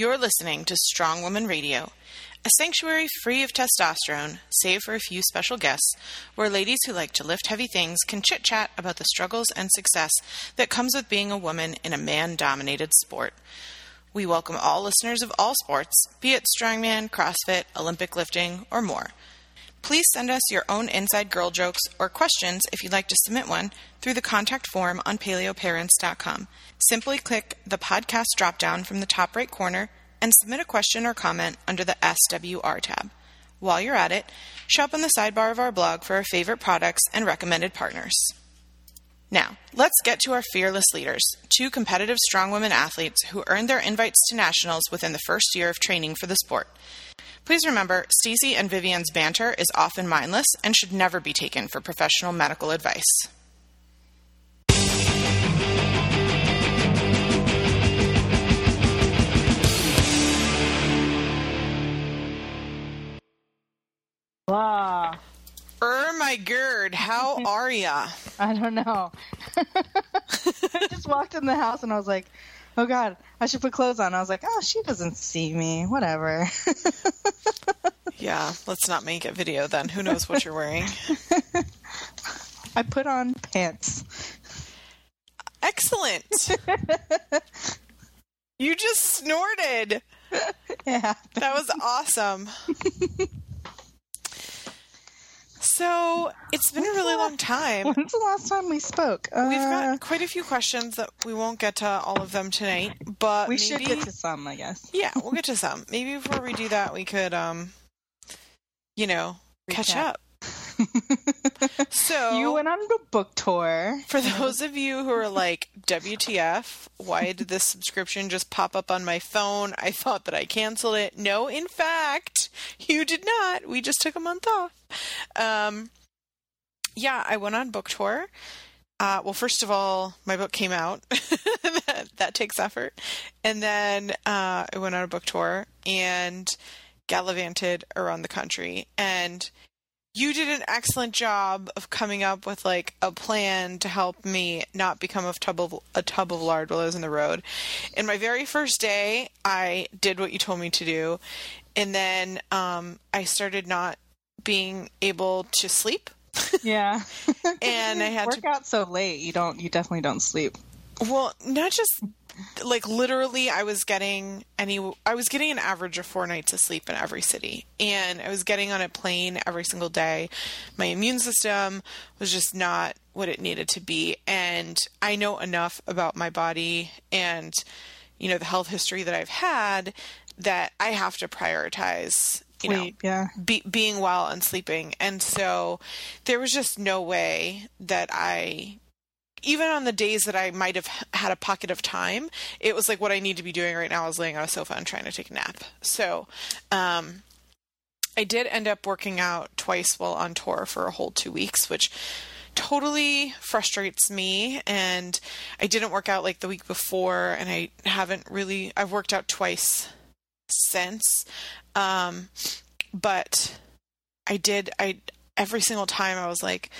You're listening to Strong Woman Radio, a sanctuary free of testosterone, save for a few special guests, where ladies who like to lift heavy things can chit chat about the struggles and success that comes with being a woman in a man dominated sport. We welcome all listeners of all sports, be it strongman, CrossFit, Olympic lifting, or more. Please send us your own inside girl jokes or questions if you'd like to submit one through the contact form on paleoparents.com. Simply click the podcast dropdown from the top right corner and submit a question or comment under the SWR tab. While you're at it, shop on the sidebar of our blog for our favorite products and recommended partners. Now, let's get to our fearless leaders, two competitive strong women athletes who earned their invites to nationals within the first year of training for the sport. Please remember, Stacy and Vivian's banter is often mindless and should never be taken for professional medical advice. Er my gird, how are ya? I don't know. I just walked in the house and I was like, oh god, I should put clothes on. I was like, oh, she doesn't see me. Whatever. Yeah, let's not make it video then. Who knows what you're wearing? I put on pants. Excellent. You just snorted. Yeah. That was awesome. So, it's been a really long time. When's the last time we spoke? Uh, We've got quite a few questions that we won't get to all of them tonight, but we maybe, should get to some, I guess. Yeah, we'll get to some. Maybe before we do that, we could, um, you know, catch up. So You went on a book tour. For those of you who are like, WTF, why did this subscription just pop up on my phone? I thought that I canceled it. No, in fact, you did not. We just took a month off. Um, yeah, I went on book tour. Uh, well, first of all, my book came out. that, that takes effort. And then uh, I went on a book tour and gallivanted around the country. And you did an excellent job of coming up with like a plan to help me not become a tub of a tub of lard while I was on the road. In my very first day, I did what you told me to do, and then um, I started not being able to sleep. Yeah. And I had work to- work out so late. You don't. You definitely don't sleep. Well, not just like literally I was getting any I was getting an average of 4 nights of sleep in every city and I was getting on a plane every single day. My immune system was just not what it needed to be and I know enough about my body and you know the health history that I've had that I have to prioritize you know Sleep. Yeah. be, being well and sleeping. And so there was just no way that I, even on the days that I might have had a pocket of time, it was like what I need to be doing right now is laying on a sofa and trying to take a nap. So, um, I did end up working out twice while on tour for a whole two weeks, which totally frustrates me. And I didn't work out like the week before, and I haven't really, I've worked out twice since. Um, but I did, I, every single time I was like,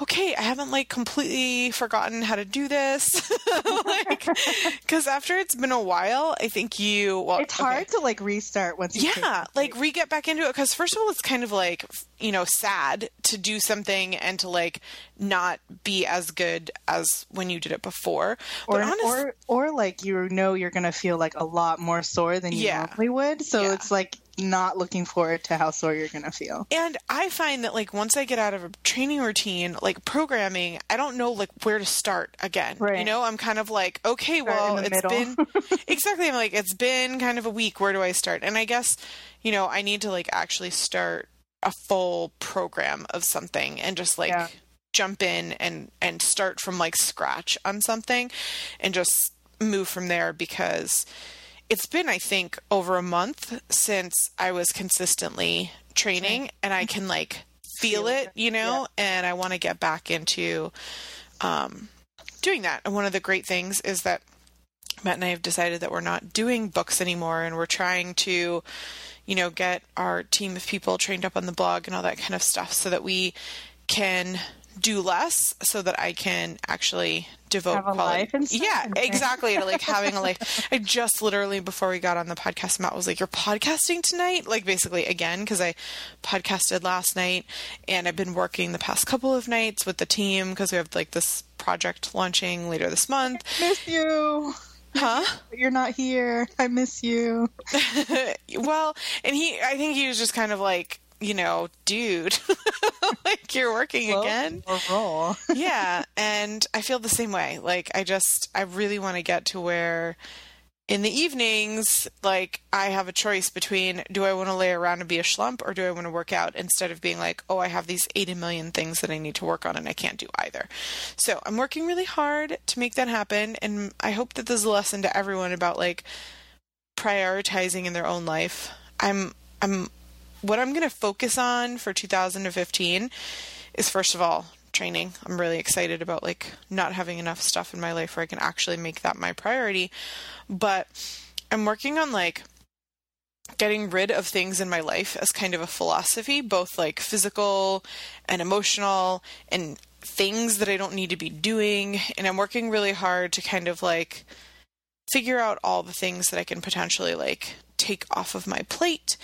okay, I haven't like completely forgotten how to do this. like, cause after it's been a while, I think you, well, It's okay. hard to like restart once. Yeah, like re get back into it because first of all, it's kind of like you know sad to do something and to like not be as good as when you did it before. or, but honest, or or like you know you're gonna feel like a lot more sore than you Yeah. normally would. So Yeah. it's like not looking forward to how sore you're gonna feel. and I find that like once I get out of a training routine, like programming, I don't know like where to start again. Right. You know, I'm kind of like, okay, Start well, it's middle. been exactly. I'm like, it's been kind of a week. Where do I start? And I guess you know I need to like actually start a full program of something and just like Yeah. jump in and and start from like scratch on something and just move from there because it's been I think over a month since I was consistently training and I can like feel, Feel it, you know, and I want to get back into um doing that. And one of the great things is that Matt and I have decided that we're not doing books anymore and we're trying to, you know, get our team of people trained up on the blog and all that kind of stuff so that we can do less so that I can actually devote Have a quality. life and stuff yeah, and- exactly. to, like having a life. I just literally before we got on the podcast, Matt was like, "You're podcasting tonight?" Like basically again because I podcasted last night and I've been working the past couple of nights with the team because we have like this project launching later this month. miss you. Huh? You're not here. I miss you. well, and he, I think he was just kind of like, you know, dude, like you're working again. Or roll. yeah, and I feel the same way. Like I just I really want to get to where in the evenings, like I have a choice between do I want to lay around and be a schlump or do I want to work out instead of being like, oh, I have these 80 million things that I need to work on and I can't do either. So I'm working really hard to make that happen. And I hope that there's a lesson to everyone about like prioritizing in their own life. I'm, I'm, what I'm going to focus on for 2015 is first of all, training. I'm really excited about like not having enough stuff in my life where I can actually make that my priority. But I'm working on like getting rid of things in my life as kind of a philosophy, both like physical and emotional and things that I don't need to be doing. And I'm working really hard to kind of like figure out all the things that I can potentially like take off of my plate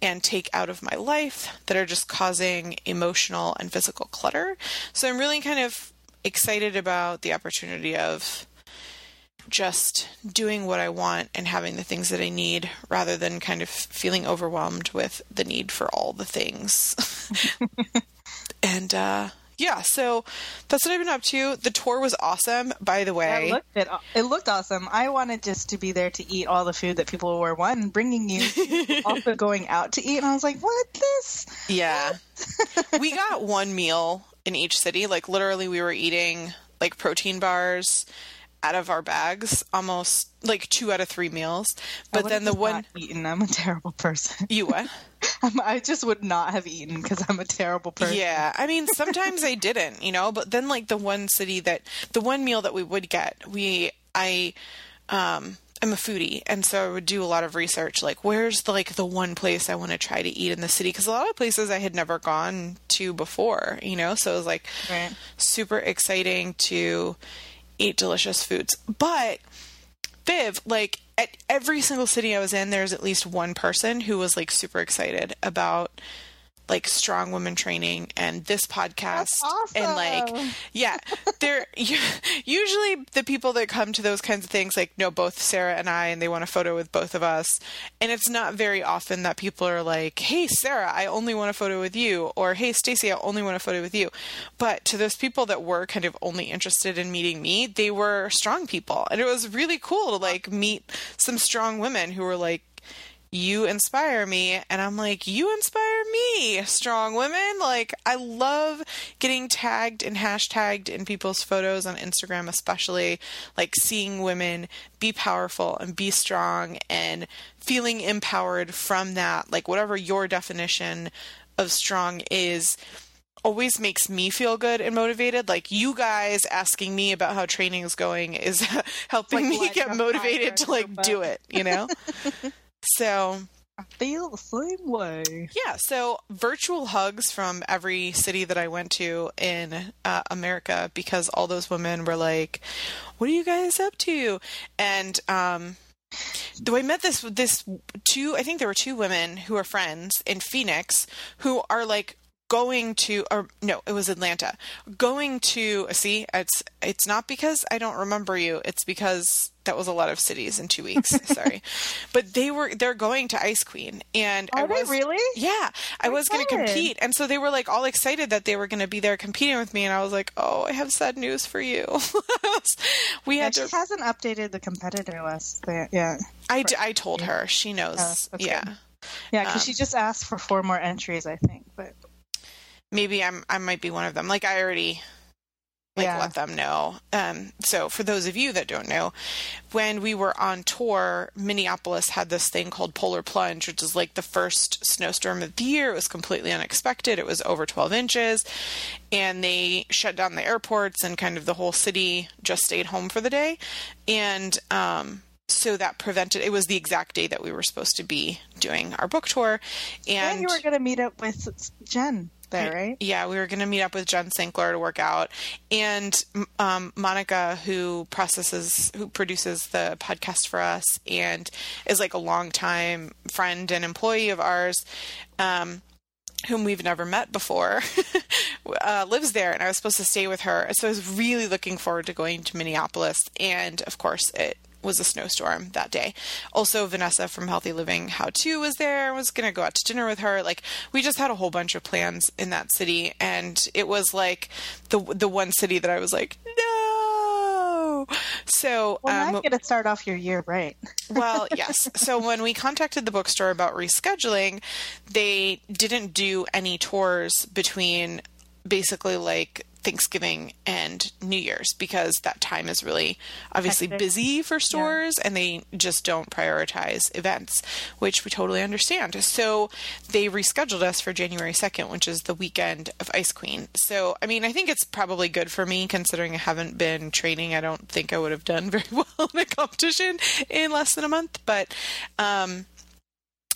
and take out of my life that are just causing emotional and physical clutter. So I'm really kind of excited about the opportunity of just doing what I want and having the things that I need rather than kind of feeling overwhelmed with the need for all the things. and uh yeah, so that's what I've been up to. The tour was awesome, by the way. It looked, it, it looked awesome. I wanted just to be there to eat all the food that people were one bringing you, also going out to eat, and I was like, "What this?" Yeah. we got one meal in each city. Like literally we were eating like protein bars out of our bags almost like two out of three meals. But then the one not eaten. I'm a terrible person. you what? I just would not have eaten because I'm a terrible person. Yeah, I mean sometimes I didn't, you know, but then like the one city that the one meal that we would get, we I um I'm a foodie, and so I would do a lot of research. Like, where's the like the one place I want to try to eat in the city? Because a lot of places I had never gone to before, you know. So it was like Right. super exciting to eat delicious foods. But Viv, like at every single city I was in, there's at least one person who was like super excited about like strong women training and this podcast That's and like yeah they're usually the people that come to those kinds of things like know both sarah and i and they want a photo with both of us. And it's not very often that people are like hey sarah i only want a photo with you or hey stacy i only want a photo with you. But to those people that were kind of only interested in meeting me they were strong people. And it was really cool to like meet some strong women who were like you inspire me. And i'm like you inspire me strong women. Like i love getting tagged and hashtagged in people's photos on instagram especially like seeing women be powerful and be strong and feeling empowered from that. Like whatever your definition of strong is always makes me feel good and motivated. Like you guys asking me about how training is going is helping Like me get motivated to like do it, you know? so I feel the same way. yeah, so virtual hugs from every city that I went to in uh, America because all those women were like, "What are you guys up to?" And um, though I met this this two, I think there were two women who are friends in Phoenix who are like going to or no it was atlanta going to see it's it's not because i don't remember you it's because that was a lot of cities in two weeks sorry but they were they're going to ice queen and i Are they was really? yeah i was going to fun. compete and so they were like all excited that they were going to be there competing with me and i was like oh i have sad news for you we Yeah, had she to hasn't updated the competitor list there yet. I, d- I told her she knows Oh, okay. yeah Yeah, because Um, she just asked for four more entries, I think. But maybe I'm I might be one of them. Like I already like Yeah. let them know. Um so for those of you that don't know, when we were on tour, Minneapolis had this thing called Polar Plunge, which is like the first snowstorm of the year. It was completely unexpected. It was over 12 inches and they shut down the airports and kind of the whole city just stayed home for the day. And um so that prevented it was the exact day that we were supposed to be doing our book tour and And you were going to meet up with Jen there, right? yeah, we were going to meet up with Jen Sinkler to work out, and um, Monica, who processes, who produces the podcast for us, and is like a longtime friend and employee of ours. Um, whom we've never met before, uh, lives there, and I was supposed to stay with her. So I was really looking forward to going to Minneapolis, and of course, it was a snowstorm that day. Also, Vanessa from Healthy Living How To was there. Was going to go out to dinner with her. Like we just had a whole bunch of plans in that city, and it was like the the one city that I was like, no. So Well, um, you get to start off your year right. well, yes. So when we contacted the bookstore about rescheduling, they didn't do any tours between basically like Thanksgiving and New Year's because that time is really obviously Hectic. busy for stores and they just don't prioritize events, which we totally understand. So they rescheduled us for January 2nd, which is the weekend of Ice Queen. So, I mean, I think it's probably good for me considering I haven't been training. I don't think I would have done very well in a competition in less than a month, but um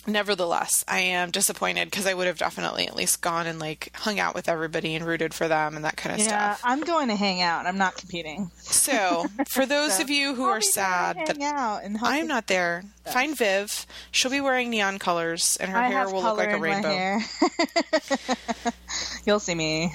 nevertheless, I am disappointed because I would have definitely at least gone and like hung out with everybody and rooted for them and that kind of Yeah, stuff. I'm going to hang out. I'm not competing. So, for those So, of you who are be there to sad that I'm not there, find Viv. She'll be wearing neon colors and her I hair will look like a rainbow. You'll see me.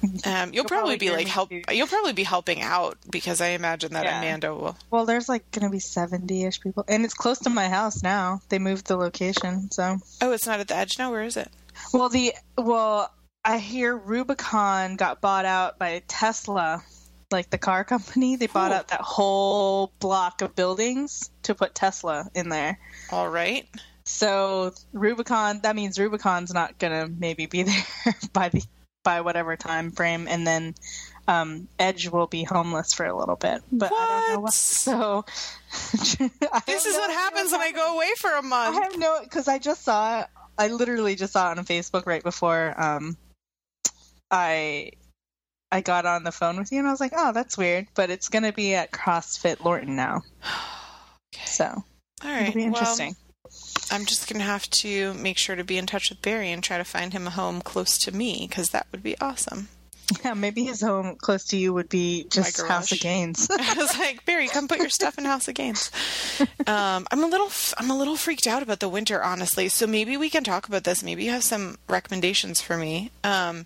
Um, you'll, probably, probably be like help. too. You'll probably be helping out because I imagine that Yeah. Amanda will. Well, there's like going to be 70-ish people, and it's close to my house now. They moved the location, so. Oh, it's not at the edge now. Where is it? Well, the well, I hear Rubicon got bought out by Tesla, like the car company. They bought Ooh. out that whole block of buildings to put Tesla in there. All right. So Rubicon, that means Rubicon's not gonna maybe be there by the by whatever time frame, and then um, Edge will be homeless for a little bit. But I don't know What? So I This is what happens when I go away for a month. have no because I just saw it. I literally just saw it on Facebook right before um, I I got on the phone with you, and I was like, "Oh, that's weird." But it's gonna be at CrossFit Lorton now, so all right, it'll be interesting. Well, I'm just going to have to make sure to be in touch with Barry and try to find him a home close to me because that would be awesome. yeah, maybe his home close to you would be just. House of Gains. I was like, Barry, come put your stuff in House of Gains. Um, I'm a little, I'm a little freaked out about the winter, honestly. So maybe we can talk about this. Maybe you have some recommendations for me. Um,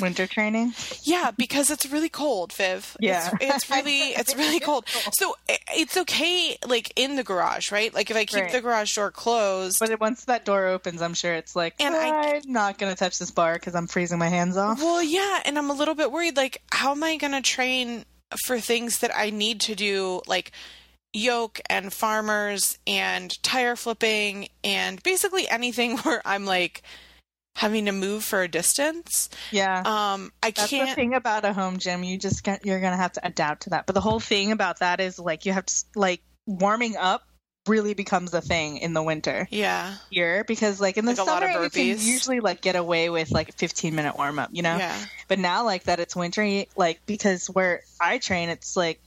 Winter training. yeah, because it's really cold, Viv. Yeah. it's, it's really, it's really cold. So it's okay, like in the garage, right? Like if I keep Right. the garage door closed. But once that door opens, I'm sure it's like, And I- I'm not gonna touch this bar because I'm freezing my hands off. Well, yeah, and I'm a little bit worried. Like, how am I going to train for things that I need to do, like yoke and farmers and tire flipping and basically anything where I'm like having to move for a distance? Yeah. Um, I That's can't. thing about a home gym. You just got, you're gonna have to adapt to that. But the whole thing about that is like you have to like warming up really becomes a thing in the winter Yeah, here because like in the Like summer you can usually like get away with like a 15 minute warm up, you know. yeah, But now like that it's wintry like because where I train, it's like.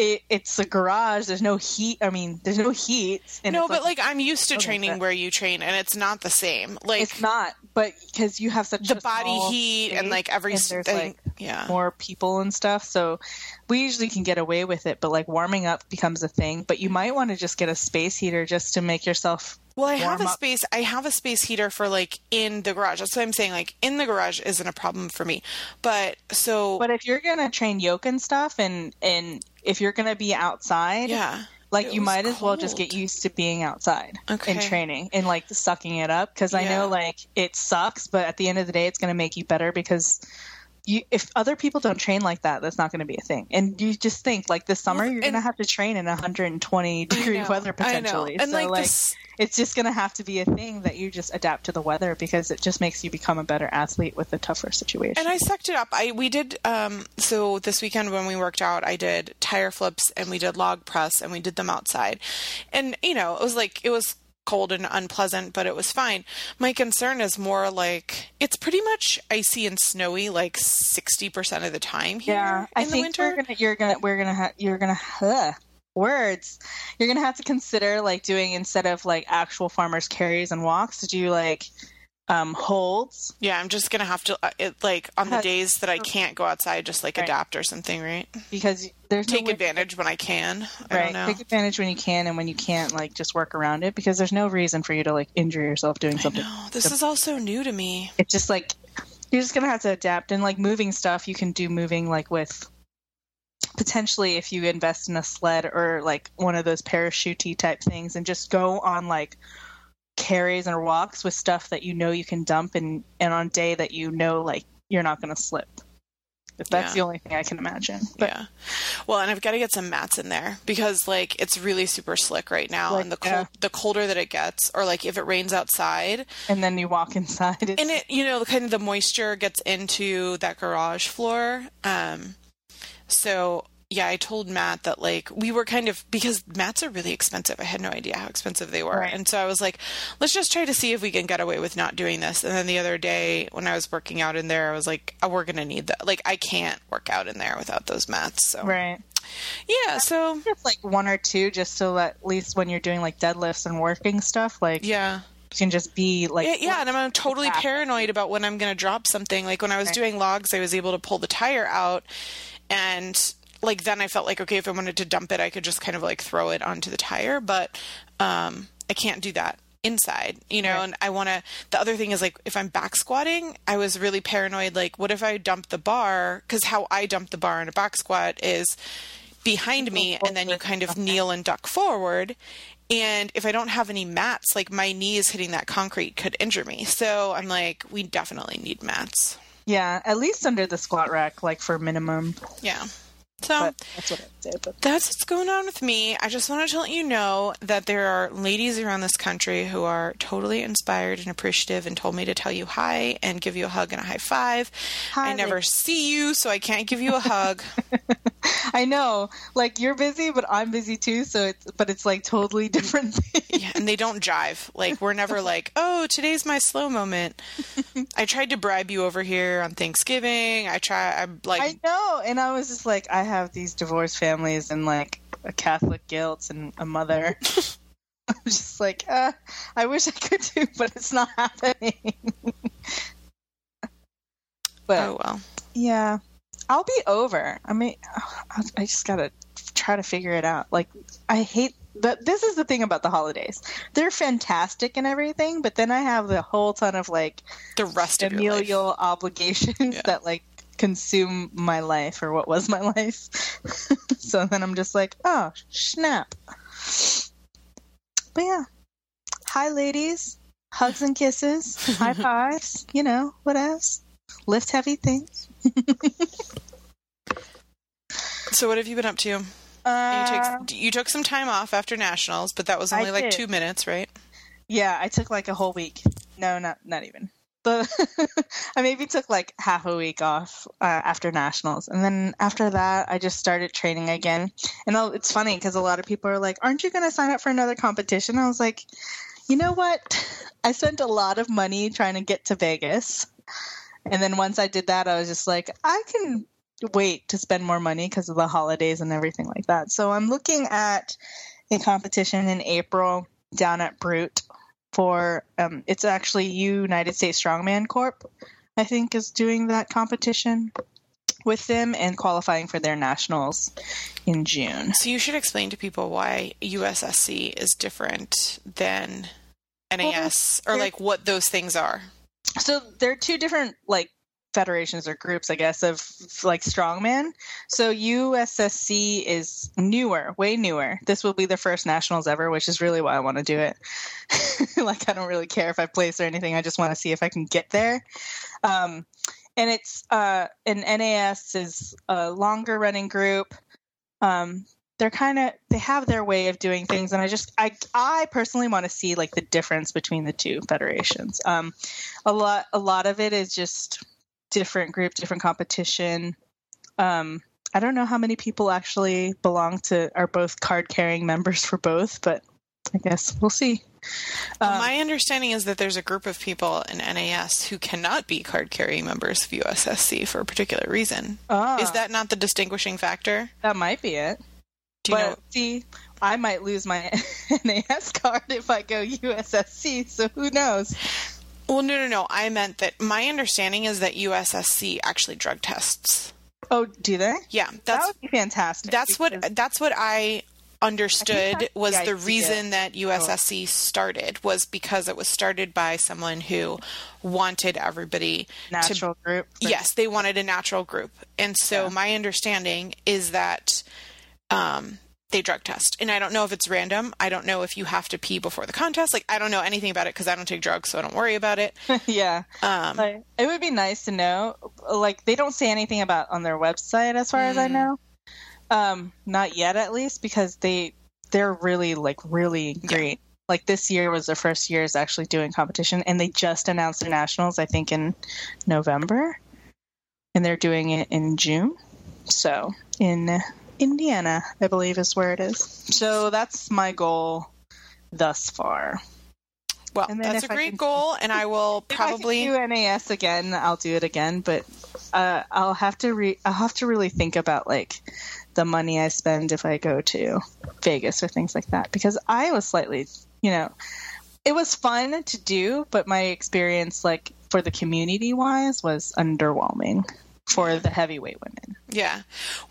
It, it's a garage. There's no heat. I mean, there's no heat. And no, but like I'm used to training where you train, and it's not the same. Like it's not. But because you have such the a body heat and like every and there's, thing. like, yeah. more people and stuff. So we usually can get away with it, but like warming up becomes a thing. But you might want to just get a space heater just to make yourself. Well, I have a up. space. I have a space heater for like in the garage. That's what I'm saying. Like in the garage isn't a problem for me. But so But if you're gonna train yoke and stuff, and and if you're gonna be outside, yeah, like It you might as well just get used to being outside Okay. and training and like sucking it up. Because I know like it sucks, but at the end of the day, it's gonna make you better because. You, if other people don't train like that, that's not going to be a thing. And you just think like this summer, you're going to have to train in 120 degree know, weather I know. potentially. And so like, like, this, it's just going to have to be a thing that you just adapt to the weather because it just makes you become a better athlete with a tougher situation. and I sucked it up. I we did um so this weekend when we worked out, I did tire flips and we did log press and we did them outside. And you know, it was like it was cold and unpleasant, but it was fine. My concern is more like it's pretty much icy and snowy like 60% of the time here yeah, in I the think winter. we're gonna, you're gonna, we're gonna, ha- you're gonna, huh, words, you're gonna have to consider like doing instead of like actual farmers carries and walks to do like um, holds. Yeah, I'm just gonna have to uh, it, like on the days that I can't go outside, just like Right. adapt or something, right? because there's no Take way- advantage when I can. I Right. don't know. Take advantage when you can, and when you can't, like just work around it because there's no reason for you to like injure yourself doing something. this is all so new to me. It's just like you're just gonna have to adapt and like moving stuff. You can do moving like with potentially if you invest in a sled or like one of those parachute type things and just go on like carries and walks with stuff that you know you can dump and and on day that you know like you're not gonna slip. If that's Yeah. the only thing I can imagine. But yeah. Well, and I've got to get some mats in there because like it's really super slick right now, Like, and the cold, yeah. the colder that it gets, or like if it rains outside, and then you walk inside. It's, and it you know kind of the moisture gets into that garage floor. Um, so yeah, I told Matt that like we were kind of because mats are really expensive. I had no idea how expensive they were, Right. and so I was like, let's just try to see if we can get away with not doing this. And then the other day when I was working out in there, I was like, oh, we're gonna need that. Like I can't work out in there without those mats. So right. yeah, so Just like one or two, just so that at least when you're doing like deadlifts and working stuff, like yeah. you can just be like Yeah, yeah, and I'm uh, totally Yeah. paranoid about when I'm going to drop something. Like when I was doing logs, I was able to pull the tire out, and like then I felt like okay, if I wanted to dump it, I could just kind of like throw it onto the tire, but um, I can't do that inside, you know. Right. And I want to. The other thing is like if I'm back squatting, I was really paranoid. Like, what if I dump the bar? Because how I dump the bar in a back squat is behind me, and then you kind of kneel and duck forward. And if I don't have any mats, like my knees hitting that concrete could injure me. So I'm like, we definitely need mats. yeah, at least under the squat rack, like for minimum. Yeah. So But that's what I did. But that's what's going on with me. I just wanted to let you know that there are ladies around this country who are totally inspired and appreciative and told me to tell you hi and give you a hug and a high five. Hi, I never ladies. see you, so I can't give you a hug. I know, like you're busy, but I'm busy too. So it's but it's like totally different things. Yeah, and they don't jive. Like we're never like, "Oh, today's my slow moment." I tried to bribe you over here on Thanksgiving. I try I'm like I know, and I was just like, I have these divorced families and like a Catholic guilt and a mother. I'm just like, uh, I wish I could do, but it's not happening. but Oh well. Yeah, I'll be over. I mean, I I just gotta try to figure it out. Like, I hate that. This is the thing about the holidays; they're fantastic and everything, but then I have the whole ton of like The rest of familial obligations Yeah. that like consume my life or what was my life. so then I'm just like, oh snap. But yeah, hi ladies, hugs and kisses, high fives, you know what else? Lift heavy things. So what have you been up to? You, Uh, take, you took some time off after nationals, but that was I only like did. two minutes, right? yeah, I took like a whole week. No, not not even. The I maybe took like half a week off uh, after nationals, and then after that, I just started training again. And I'll- it's funny because a lot of people are like, "Aren't you going to sign up for another competition?" I was like, "You know what? I spent a lot of money trying to get to Vegas, and then once I did that, I was just like, I can." wait to spend more money because of the holidays and everything like that. So I'm looking at a competition in April down at Brute for um, it's actually United States Strongman Corp. I think is doing that competition with them and qualifying for their nationals in June. So you should explain to people why USSC is different than NAS, or like what those things are. So there are two different like federations or groups, I guess, of like strongman. So USSC is newer, way newer. This will be the first nationals ever, which is really why I want to do it. like I don't really care if I place or anything. I just want to see if I can get there. Um, and it's uh, an NAS is a longer running group. Um, they're kind of they have their way of doing things, and I just I I personally want to see like the difference between the two federations. Um, a lot a lot of it is just different group, different competition. Um, I don't know how many people actually belong to are both card carrying members for both, but I guess we'll see. Well, Um, my understanding is that there's a group of people in NAS who cannot be card carrying members of USSC for a particular reason. ah, Is that not the distinguishing factor? that might be it? Do you but know? see, I might lose my NAS card if I go USSC. So who knows? Well, no, no, no. I meant that my understanding is that USSC actually drug tests. Oh, do they? Yeah, that that's would be fantastic. that's what that's what I understood that's was the the reason that USSC started was because it was started by someone who wanted everybody to natural group. for- Yes, they wanted a natural group. And so Yeah. my understanding is that um, they drug test. And I don't know if it's random. I don't know if you have to pee before the contest. Like, I don't know anything about it because I don't take drugs, so I don't worry about it. yeah. Um, Like, it would be nice to know. Like they don't say anything about on their website, as far as I Mm. know. Um, not yet, at least, because they they're really like really great. Like this year was their first year is actually doing competition, and they just announced their nationals. I think in November, and they're doing it in June. So in Indiana, I believe is where it is. So that's my goal thus far. well, and that's a great can- goal. And I will If I probably. can do NAS again, I'll do it again. But uh, I'll have to re- I'll have to really think about like the money I spend if I go to Vegas or things like that because I was slightly, you know, it was fun to do, but my experience like for the community wise was underwhelming for the heavyweight women. Yeah.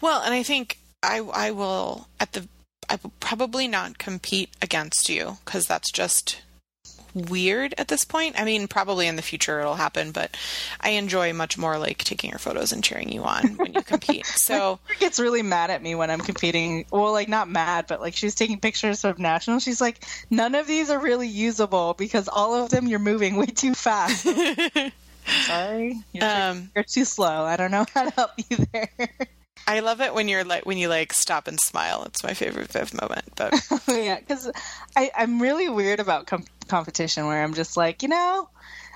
Well, and I think I I will at the I will probably not compete against you because that's just weird at this point. I mean, probably in the future it'll happen, but I enjoy much more like taking your photos and cheering you on when you compete. So She gets really mad at me when I'm competing. Well, like not mad, but like she's taking pictures of nationals. She's like, none of these are really usable because all of them you're moving way too fast. Sorry, you're, too, um, you're too slow. I don't know how to help you there. I love it when you're like when you like stop and smile. It's my favorite Viv moment. But yeah, because I'm really weird about com- competition where I'm just like, you know,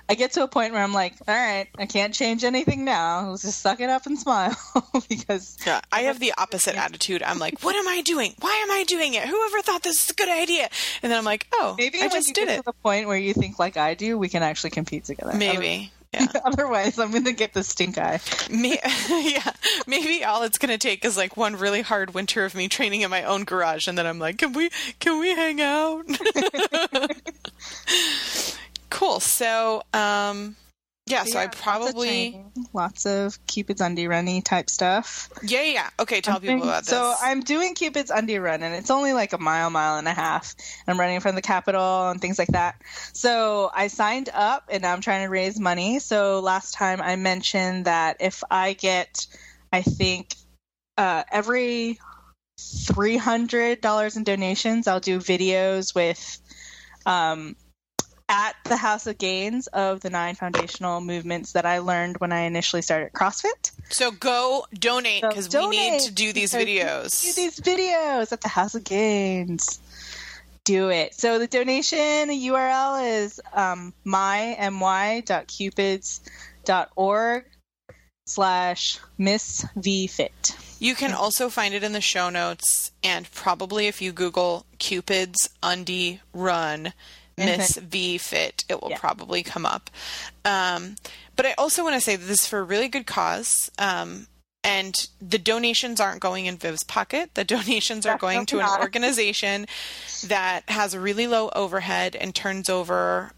I get to a point where I'm like, all right, I can't change anything now. Let's just suck it up and smile because yeah, I have the opposite attitude. I'm like, what am I doing? Why am I doing it? Whoever thought this is a good idea? And then I'm like, oh, maybe I just did it. to the point where you think like I do, we can actually compete together. Maybe. Yeah. Otherwise, I'm going to get the stink eye. Me, yeah, maybe all it's gonna take is like one really hard winter of me training in my own garage, and then I'm like, can we can we hang out? cool. So, um, yeah. So I Yeah, of probably lots of Cupid's undie runny type stuff. yeah yeah. Okay, tell I'm people doing- about this. So I'm doing Cupid's undie run, and it's only like a mile, mile and a half. I'm running from the Capitol and things like that. So I signed up, and I'm trying to raise money. So last time I mentioned that if I get, I think, uh, every three hundred dollars in donations, I'll do videos with. Um, at the House of Gains of the nine foundational movements that I learned when I initially started CrossFit. So go donate So because we need to do these videos. do these videos at the House of Gains. Do it. So the donation URL is um, my.my.cupids.org slash Miss V Fit. You can also find it in the show notes, and probably if you Google Cupid's Undie Run Miss V Fit, it will Yeah. probably come up. Um, but I also want to say that this is for a really good cause. Um, and the donations aren't going in Viv's pocket. The donations are going to an organization that has a really low overhead and turns over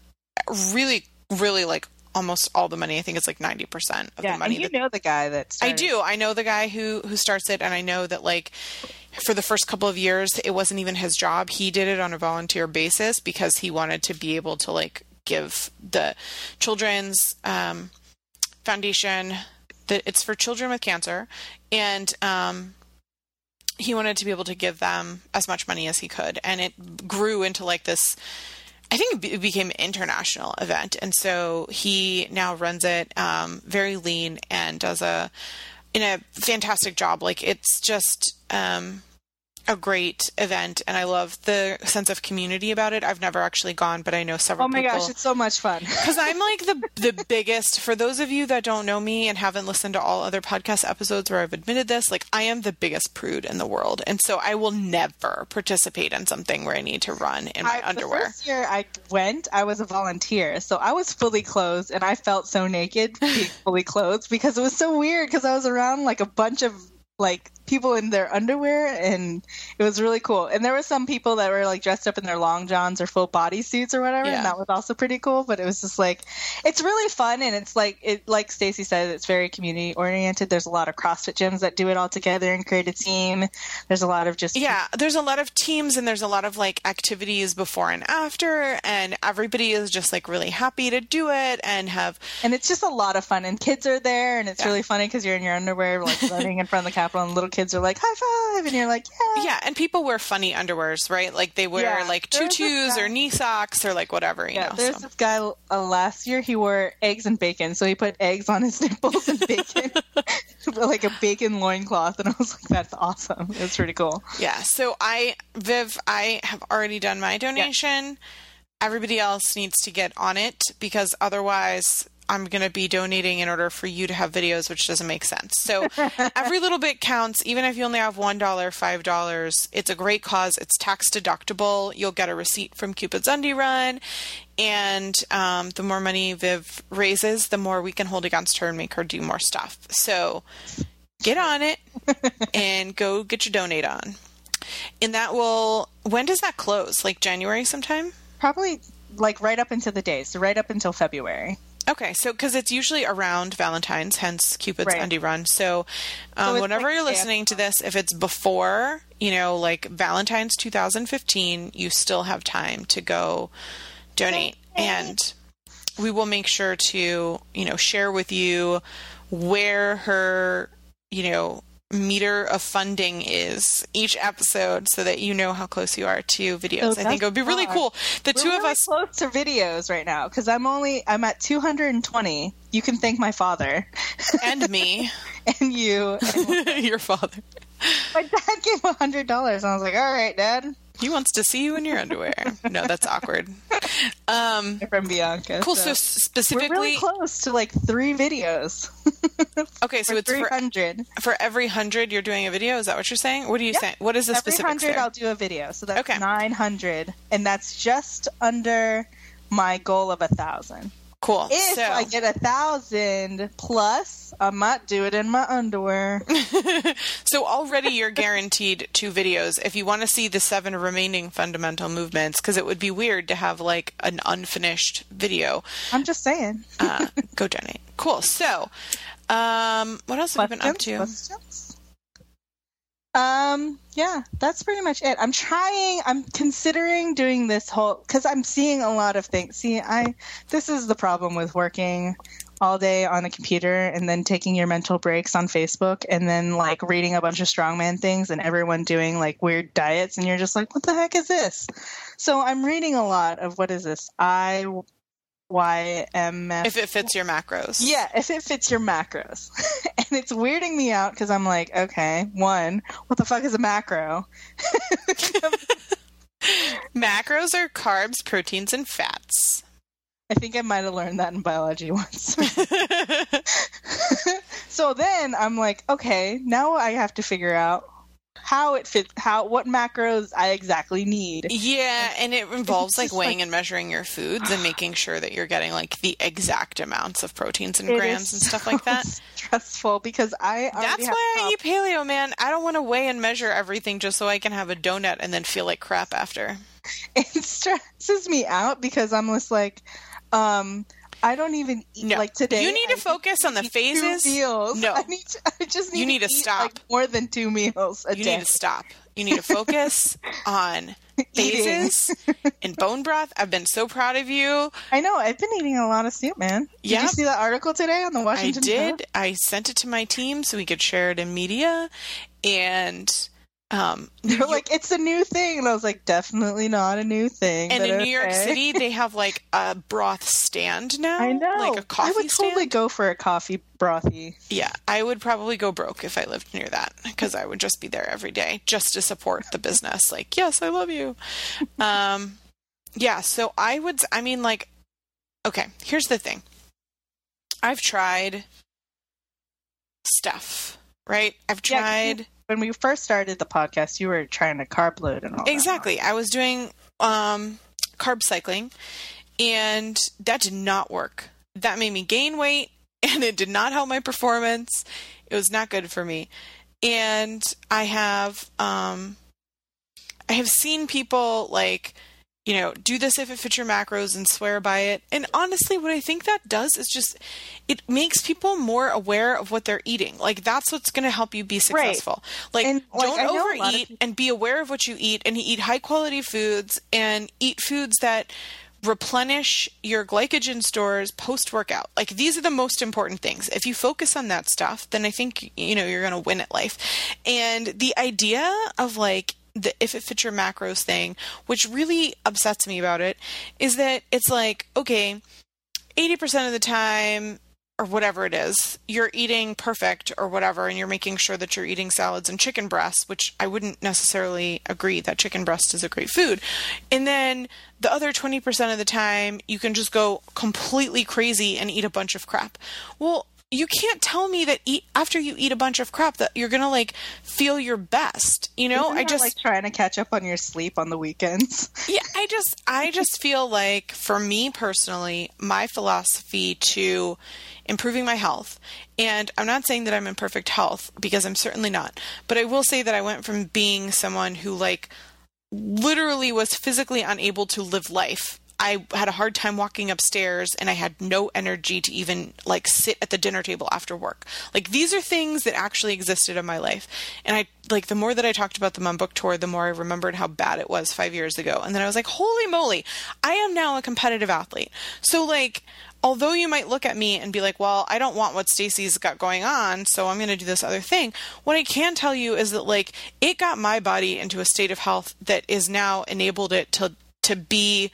really, really like almost all the money. I think it's like 90% of Yeah, the money and you that know the guy that I do. I know the guy who who starts it, and I know that like for the first couple of years, it wasn't even his job. He did it on a volunteer basis because he wanted to be able to like give the children's um, foundation that it's for children with cancer, and um, he wanted to be able to give them as much money as he could, and it grew into like this. I think it became an international event, and so he now runs it um, very lean and does a in a fantastic job. Like it's just um, a great event, and I love the sense of community about it. I've never actually gone, but I know several. Oh my people gosh, it's so much fun. because I'm like the the biggest. For those of you that don't know me and haven't listened to all other podcast episodes where I've admitted this, like I am the biggest prude in the world, and so I will never participate in something where I need to run in my I, underwear. The first year I went, I was a volunteer, so I was fully clothed, and I felt so naked being fully clothed because it was so weird because I was around like a bunch of like people in their underwear, and it was really cool. And there were some people that were like dressed up in their long johns or full body suits or whatever, Yeah. and that was also pretty cool. But it was just like, it's really fun, and it's like it, like Stacy said, it's very community oriented. There's a lot of CrossFit gyms that do it all together and create a team. There's a lot of just Yeah, there's a lot of teams and there's a lot of like activities before and after, and everybody is just like really happy to do it and have and it's just a lot of fun and kids are there and it's Yeah. really funny because you're in your underwear like running in front of the capitol and little kids are like high five and you're like yeah yeah, and people wear funny underwears, right? Like they wear Yeah, like tutus or knee socks or like whatever, you yeah know. there's so. this guy uh, last year he wore eggs and bacon so he put eggs on his nipples and bacon like a bacon loincloth and i was like that's awesome it's pretty cool Yeah. So I, Viv, I have already done my donation. Everybody else needs to get on it because otherwise I'm going to be donating in order for you to have videos, which doesn't make sense. So every little bit counts, even if you only have $1, $5. It's a great cause. It's tax deductible. You'll get a receipt from Cupid's Undie Run. And um, the more money Viv raises, the more we can hold against her and make her do more stuff. So get on it and go get your donate on. And that will, when does that close? Like January sometime? probably like right up into the days so right up until february Okay, so because it's usually around Valentine's, hence Cupid's Right. Undie Run. So, um, it's whenever like you're listening to this, if it's before, you know, like Valentine's 2015, you still have time to go donate. And we will make sure to, you know, share with you where her, you know, meter of funding is each episode so that you know how close you are to videos. Oh, I think it would be really fun. cool. The We're two of really us close to videos right now because i'm only i'm at 220 you can thank my father and me, and you and your father. my dad gave a hundred dollars and i was like all right dad He wants to see you in your underwear. No, that's awkward. Um, from bianca cool. So so. s- we're specifically, really close to like three videos okay. So for it's for 300 for every hundred you're doing a video. Is that what you're saying? What are you Yep. saying? What is the every specifics hundred i'll do a video so that's Okay. 900 and that's just under my goal of a thousand Cool. if so i get a thousand plus i might do it in my underwear so already you're guaranteed two videos. If you want to see the seven remaining fundamental movements, because it would be weird to have like an unfinished video. i'm just saying Uh, go donate. Cool. So, um, what else have we been up to? Questions? Um, yeah, that's pretty much it. I'm trying, I'm considering doing this whole, because I'm seeing a lot of things. See, I, this is the problem with working all day on a computer and then taking your mental breaks on Facebook and then like reading a bunch of strongman things and everyone doing like weird diets and you're just like, what the heck is this? So I'm reading a lot of what is this? I Y M F If it fits your macros. yeah, if it fits your macros. and it's weirding me out because I'm like, okay, one, what the fuck is a macro? Macros are carbs, proteins, and fats. I think I might have learned that in biology once. so then I'm like, okay, now I have to figure out how it fits, how what macros I exactly need. Yeah, and it involves like weighing like- and measuring your foods and making sure that you're getting like the exact amounts of proteins and grams and stuff so like that. Stressful because I That's why I eat paleo, man. I don't want to weigh and measure everything just so I can have a donut and then feel like crap after. it stresses me out because I'm just like, um, I don't even eat No. like today. You need to I focus on the phases. Meals. No. I need. To, I just need. You need to eat, stop. Like, more than two meals a You day. need to stop. You need to focus on phases and bone broth. I've been so proud of you. I know. I've been eating a lot of soup, man. Did Yeah. you see that article today on the Washington? I did. Post? I sent it to my team so we could share it in media. And um, They're like, it's a new thing, and I was like, definitely not a new thing. And in New York. City, they have like a broth stand now. I know. Like a coffee I would stand. totally go for a coffee brothy. Yeah, I would probably go broke if I lived near that because I would just be there every day just to support the business. Like, yes, I love you. Um, yeah, so I would, I mean, like, okay, here's the thing I've tried stuff, right? I've Yeah, tried. When we first started the podcast, you were trying to carb load and all. Exactly. I was doing um, carb cycling, and that did not work. That made me gain weight, and it did not help my performance. It was not good for me. and I have um I have seen people like you know, do this if it fits your macros and swear by it. And honestly, what I think that does is just it makes people more aware of what they're eating. Like that's what's going to help you be successful. Like, And, don't know a lot of overeat people- and be aware of what you eat and eat high quality foods and eat foods that replenish your glycogen stores post workout. Like these are the most important things. If you focus on that stuff, then I think you know you're going to win at life. And the idea of like the if it fits your macros thing, which really upsets me about it, is that it's like okay, 80% of the time or whatever it is, you're eating perfect or whatever, and you're making sure that you're eating salads and chicken breasts, which I wouldn't necessarily agree that chicken breast is a great food. And then the other 20% of the time, you can just go completely crazy and eat a bunch of crap. Well, you can't tell me that eat after you eat a bunch of crap that you're gonna like feel your best. You know, Isn't I just like trying to catch up on your sleep on the weekends. yeah, I just I just feel like for me personally, my philosophy to improving my health, and I'm not saying that I'm in perfect health because I'm certainly not, but I will say that I went from being someone who like literally was physically unable to live life. I had a hard time walking upstairs and I had no energy to even like sit at the dinner table after work. Like these are things that actually existed in my life. And I like the more that I talked about them on book tour, the more I remembered how bad it was 5 years ago. And then I was like, "Holy moly, I am now a competitive athlete." So like although you might look at me and be like, "Well, I don't want what Stacy's got going on, so I'm going to do this other thing." What I can tell you is that like it got my body into a state of health that is now enabled it to to be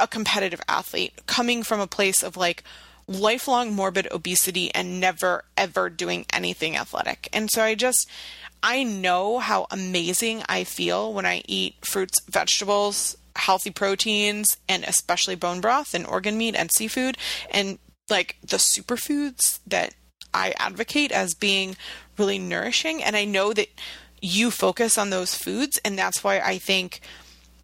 a competitive athlete coming from a place of like lifelong morbid obesity and never ever doing anything athletic. And so I just I know how amazing I feel when I eat fruits, vegetables, healthy proteins, and especially bone broth and organ meat and seafood and like the superfoods that I advocate as being really nourishing. And I know that you focus on those foods, and that's why I think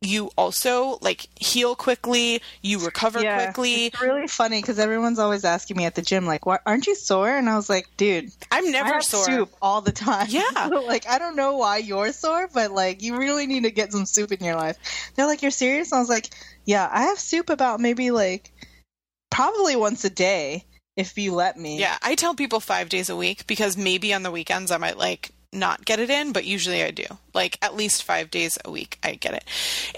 you also like heal quickly, you recover quickly. It's really funny because everyone's always asking me at the gym, like, "Why aren't you sore?" And I was like, "Dude, I'm never sore. soup all the time." Yeah. So, like, I don't know why you're sore, but like, you really need to get some soup in your life. They're like, "You're serious?" I was like, "Yeah, I have soup about maybe like probably once a day if you let me." Yeah, I tell people five days a week because maybe on the weekends I might like not get it in, but usually I do. Like at least five days a week I get it.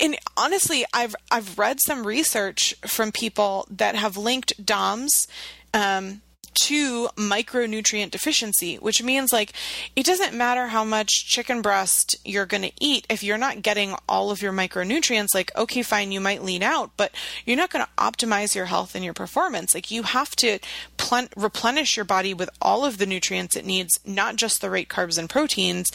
And honestly, I've I've read some research from people that have linked DOMS um, to micronutrient deficiency, which means like it doesn't matter how much chicken breast you're going to eat if you're not getting all of your micronutrients. Like, okay, fine, you might lean out, but you're not going to optimize your health and your performance. Like, you have to plen- replenish your body with all of the nutrients it needs, not just the right carbs and proteins.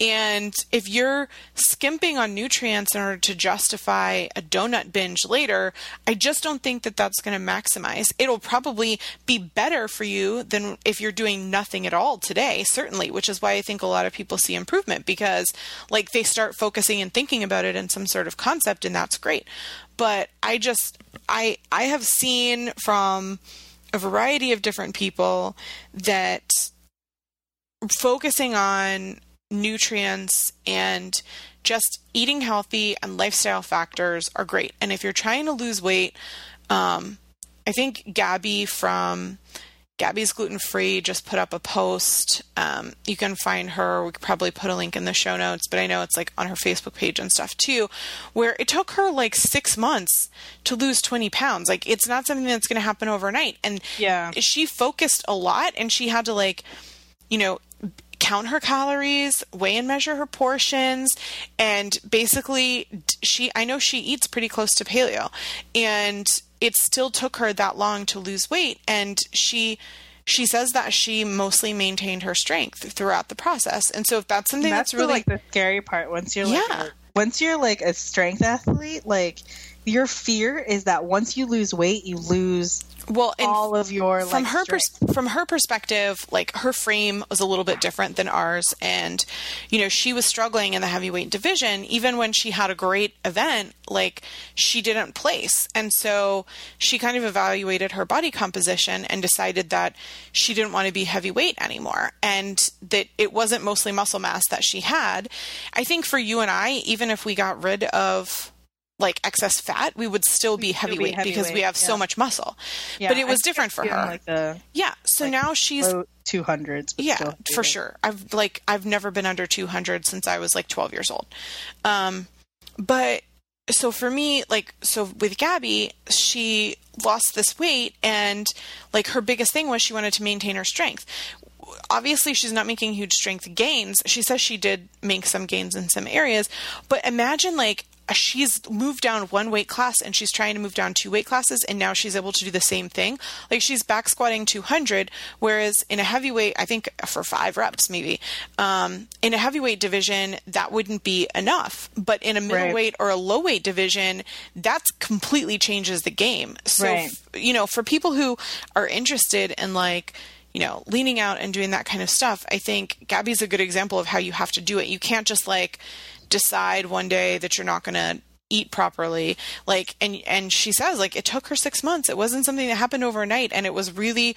And if you're skimping on nutrients in order to justify a donut binge later, I just don't think that that's going to maximize. It'll probably be better for you than if you're doing nothing at all today, certainly, which is why I think a lot of people see improvement because like they start focusing and thinking about it in some sort of concept and that's great. But I just I I have seen from a variety of different people that focusing on nutrients and just eating healthy and lifestyle factors are great. And if you're trying to lose weight, um, I think Gabby from Gabby's Gluten Free just put up a post. Um, you can find her. We could probably put a link in the show notes, but I know it's like on her Facebook page and stuff too, where it took her like six months to lose 20 pounds. Like it's not something that's going to happen overnight. And Yeah. she focused a lot and she had to like, you know, count her calories, weigh and measure her portions, and basically she I know she eats pretty close to paleo and it still took her that long to lose weight and she she says that she mostly maintained her strength throughout the process. And so if that's something that's, that's, really like the scary part. Once you're like, Yeah. a, once you're like a strength athlete, like your fear is that once you lose weight, you lose well, all of your from like, her pers- from her perspective, like her frame was a little bit different than ours, and you know she was struggling in the heavyweight division. Even when she had a great event, like she didn't place, and so she kind of evaluated her body composition and decided that she didn't want to be heavyweight anymore, and that it wasn't mostly muscle mass that she had. I think for you and I, even if we got rid of like excess fat, we would still be still be heavyweight, because we heavyweight, have so much muscle. Yeah, but it was different for her. Like the Yeah. So like, now she's low 200s. yeah, for sure. I've like I've never been under 200 since I was like 12 years old. Um but so for me like so with Gabby, she lost this weight and like her biggest thing was she wanted to maintain her strength. Obviously, she's not making huge strength gains. She says she did make some gains in some areas, but imagine like she's moved down one weight class and she's trying to move down two weight classes and now she's able to do the same thing. Like she's back squatting 200 whereas in a heavyweight i think for five reps maybe um, in a heavyweight division that wouldn't be enough. But in a middleweight or a low weight division that completely changes the game. So Right. f- you know for people who are interested in like you know leaning out and doing that kind of stuff i think gabby's a good example of how you have to do it. You can't just like decide one day that you're not going to eat properly like and and she says like it took her 6 months. It wasn't something that happened overnight and it was really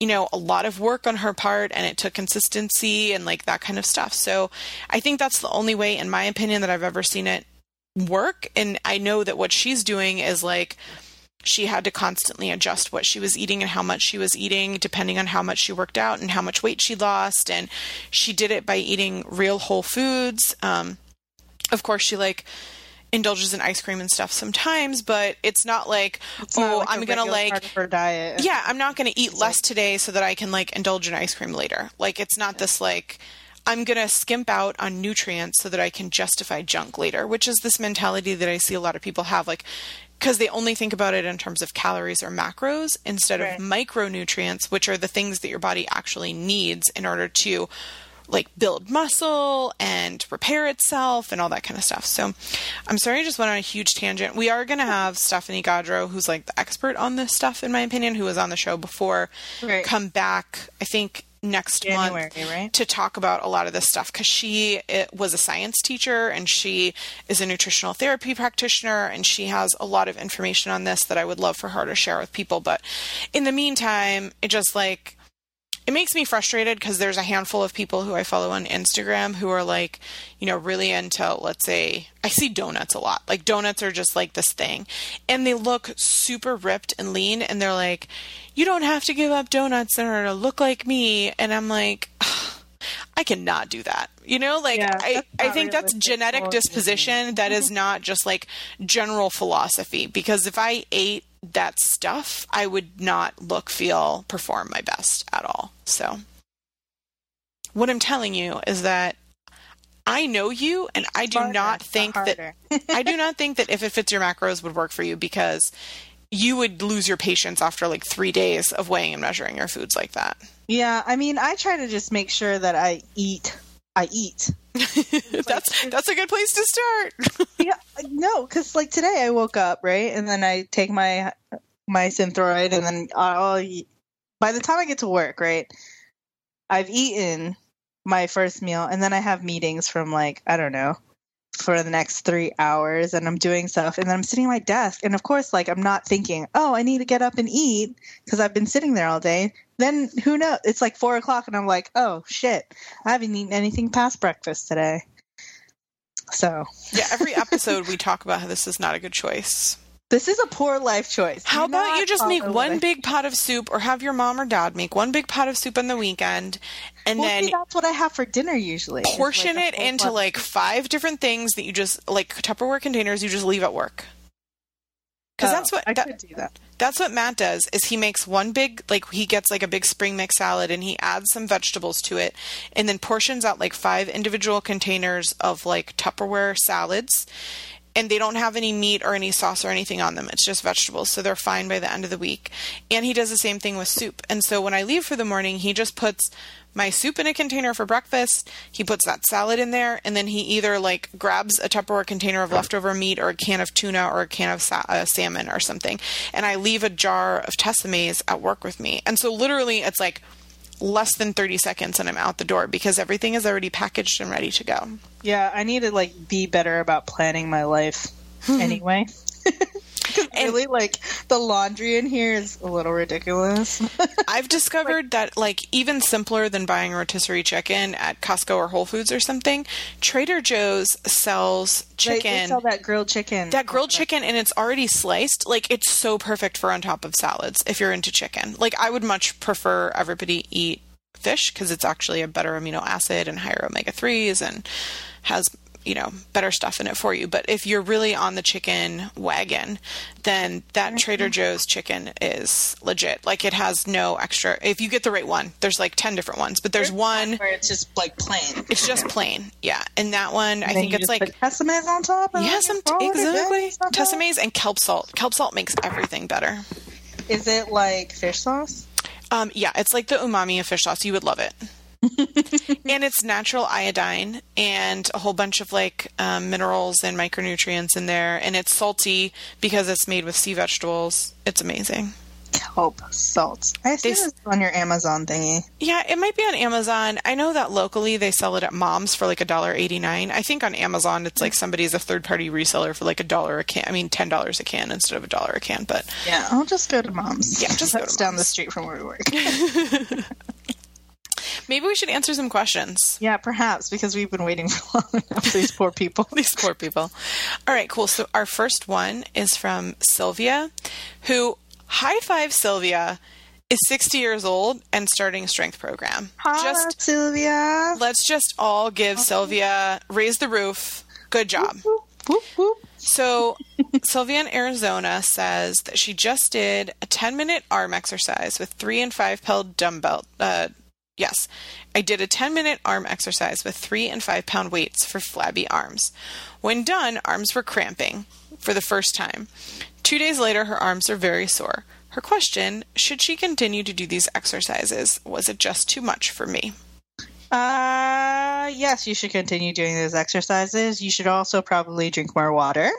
you know a lot of work on her part and it took consistency and like that kind of stuff. So i think that's the only way in my opinion that i've ever seen it work. And i know that what she's doing is like she had to constantly adjust what she was eating and how much she was eating depending on how much she worked out and how much weight she lost. And she did it by eating real whole foods. Um, of course she like indulges in ice cream and stuff sometimes but it's not like It's not oh like i'm gonna like part of her diet. yeah i'm not gonna eat less today so that i can like indulge in ice cream later like it's not this like i'm gonna skimp out on nutrients so that i can justify junk later which is this mentality that i see a lot of people have like because they only think about it in terms of calories or macros instead Right. of micronutrients which are the things that your body actually needs in order to like build muscle and repair itself and all that kind of stuff. So I'm sorry I just went on a huge tangent. We are going to have Stephanie Gaudreau, who's like the expert on this stuff, in my opinion, who was on the show before, Right. come back, I think, next January, month right? to talk about a lot of this stuff because she it, was a science teacher and she is a nutritional therapy practitioner and she has a lot of information on this that I would love for her to share with people. But in the meantime, it just like it makes me frustrated because there's a handful of people who I follow on Instagram who are like, you know, really into, let's say, I see donuts a lot. Like, donuts are just like this thing. And they look super ripped and lean. And they're like, you don't have to give up donuts in order to look like me. And I'm like, I cannot do that. You know, like Yeah, I, I think that's genetic disposition. That is not just like general philosophy. Because if I ate that stuff, I would not look, feel, perform my best at all. So, what I'm telling you is that I know you, and I do not think that. I do not think that if it fits your macros would work for you because you would lose your patience after like three days of weighing and measuring your foods like that. Yeah, I mean, I try to just make sure that I eat. I eat. that's that's a good place to start. yeah, no, because like today I woke up right, and then I take my my Synthroid, and then I'll. By the time I get to work, right, I've eaten my first meal, and then I have meetings from like I don't know for the next three hours, and I'm doing stuff, and then I'm sitting at my desk, and of course, like I'm not thinking, oh, I need to get up and eat because I've been sitting there all day. Then who knows? It's like four o'clock, and I'm like, oh shit, I haven't eaten anything past breakfast today. So yeah, every episode we talk about how this is not a good choice. This is a poor life choice. How about you just make one I- big pot of soup, or have your mom or dad make one big pot of soup on the weekend, and Well, then see, that's what I have for dinner usually. portion like it into pot- like five different things that you just like Tupperware containers you just leave at work. Because Oh, that's what I that- could do that. that's what Matt does is he makes one big like he gets like a big spring mix salad and he adds some vegetables to it and then portions out like five individual containers of like Tupperware salads and they don't have any meat or any sauce or anything on them. It's just vegetables, so they're fine by the end of the week. And he does the same thing with soup. And so when I leave for the morning, he just puts my soup in a container for breakfast. He puts that salad in there, and then he either like grabs a Tupperware container of leftover meat or a can of tuna or a can of sa- uh, salmon or something. And I leave a jar of Tessemae's at work with me. And so literally, it's like less than 30 seconds and I'm out the door because everything is already packaged and ready to go. Yeah, I need to like be better about planning my life hmm. anyway. And- really, like the laundry in here is a little ridiculous. I've discovered that like even simpler than buying a rotisserie chicken at Costco or Whole Foods or something, Trader Joe's sells They- chicken. They, sell that grilled chicken. that grilled chicken and it's already sliced like it's so perfect for on top of salads if you're into chicken like i would much prefer everybody eat fish because it's actually a better amino acid and higher omega-3s and has you know better stuff in it for you but if you're really on the chicken wagon then that trader joe's chicken is legit like it has no extra if you get the right one there's like 10 different ones but there's one where it's just like plain. it's just plain yeah and that one i think it's like put Tessemae's on top. and yeah, some exactly. again on top? Tessemae's and kelp salt. Kelp salt makes everything better. Is it like fish sauce? Um, yeah, it's like the umami of fish sauce. You would love it. and it's natural iodine and a whole bunch of like um, minerals and micronutrients in there. And it's salty because it's made with sea vegetables. It's amazing. Kelp salt. I see They this on your Amazon thingy. Yeah, it might be on Amazon. I know that locally they sell it at Mom's for like a dollar eighty nine. I think on Amazon it's like somebody's a third party reseller for like a dollar a can. I mean ten dollars a can instead of a dollar a can. But Yeah, I'll just go to mom's. Yeah, just go That's down the street from where we work. maybe we should answer some questions. yeah, perhaps because we've been waiting for long enough. These poor people. These poor people. All right, cool. So our first one is from Sylvia, who high five Sylvia is 60 years old and starting a strength program. Hi, Just Sylvia. let's just all give Sylvia raise the roof. Good job. Whoop, whoop, whoop. So, Sylvia in Arizona says that she just did a 10 minute arm exercise with three and five pound dumbbell. Uh, yes, I did a 10 minute arm exercise with three and five pound weights for flabby arms. When done, arms were cramping for the first time. Two days later, her arms are very sore. Her question should she continue to do these exercises? Was it just too much for me? Uh, yes, you should continue doing those exercises. You should also probably drink more water.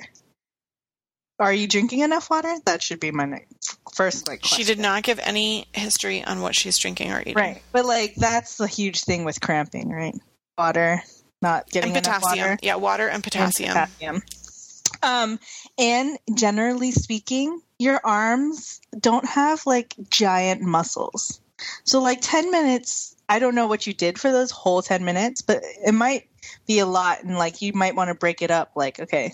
Are you drinking enough water? That should be my next, first like. She did not give any history on what she's drinking or eating. Right, but like that's the huge thing with cramping, right? Water, not getting and enough potassium. water. Yeah, water and and potassium. potassium. Um, and generally speaking, your arms don't have like giant muscles. So like 10 minutes, I don't know what you did for those whole 10 minutes, but it might be a lot and like you might want to break it up like okay,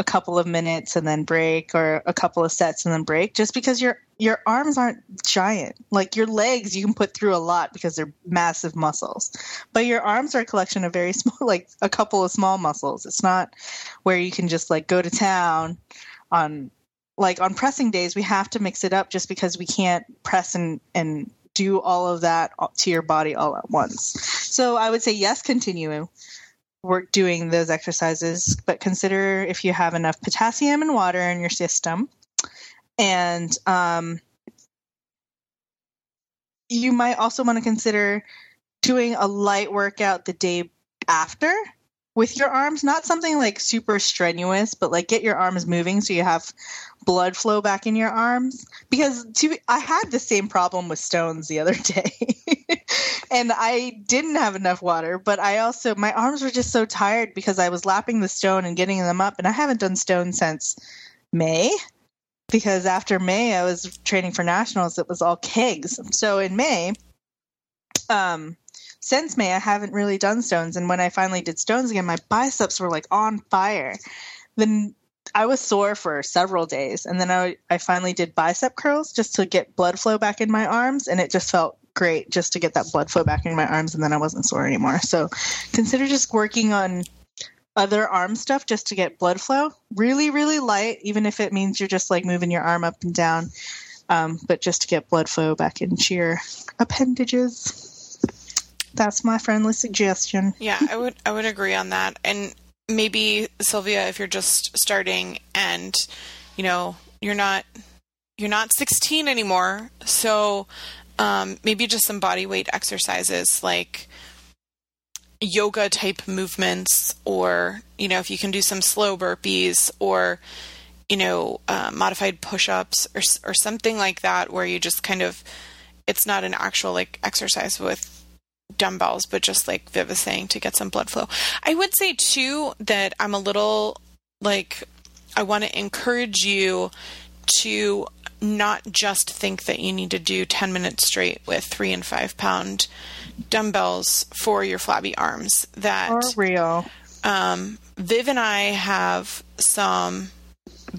a couple of minutes and then break or a couple of sets and then break just because your your arms aren't giant. Like your legs you can put through a lot because they're massive muscles. But your arms are a collection of very small like a couple of small muscles. It's not where you can just like go to town on like on pressing days we have to mix it up just because we can't press and and do all of that to your body all at once. So I would say yes, continue work doing those exercises, but consider if you have enough potassium and water in your system. And um, you might also want to consider doing a light workout the day after with your arms, not something like super strenuous, but like get your arms moving so you have blood flow back in your arms. Because to, I had the same problem with stones the other day. and I didn't have enough water, but I also, my arms were just so tired because I was lapping the stone and getting them up. And I haven't done stone since May because after May, I was training for nationals. It was all kegs. So in May, um, since May, I haven't really done stones. And when I finally did stones again, my biceps were like on fire. Then I was sore for several days. And then I, I finally did bicep curls just to get blood flow back in my arms. And it just felt great just to get that blood flow back in my arms. And then I wasn't sore anymore. So consider just working on other arm stuff just to get blood flow. Really, really light, even if it means you're just like moving your arm up and down. Um, but just to get blood flow back into your appendages. That's my friendly suggestion. Yeah, I would I would agree on that. And maybe Sylvia, if you're just starting and you know you're not you're not 16 anymore, so um, maybe just some body weight exercises like yoga type movements, or you know if you can do some slow burpees or you know uh, modified push-ups or or something like that, where you just kind of it's not an actual like exercise with dumbbells, but just like Viv is saying to get some blood flow. I would say too that I'm a little like I want to encourage you to not just think that you need to do 10 minutes straight with three and five pound dumbbells for your flabby arms. That real. um, Viv and I have some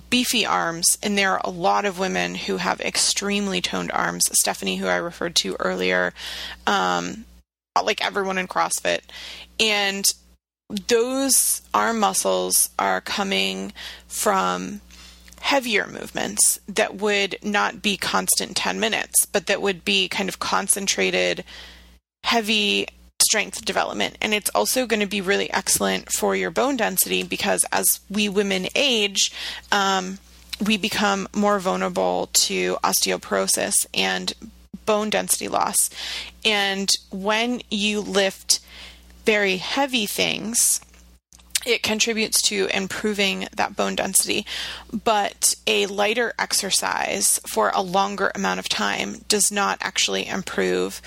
beefy arms, and there are a lot of women who have extremely toned arms. Stephanie, who I referred to earlier, um, like everyone in CrossFit. And those arm muscles are coming from heavier movements that would not be constant 10 minutes, but that would be kind of concentrated, heavy strength development. And it's also going to be really excellent for your bone density because as we women age, um, we become more vulnerable to osteoporosis and bone density loss. And when you lift very heavy things, it contributes to improving that bone density. But a lighter exercise for a longer amount of time does not actually improve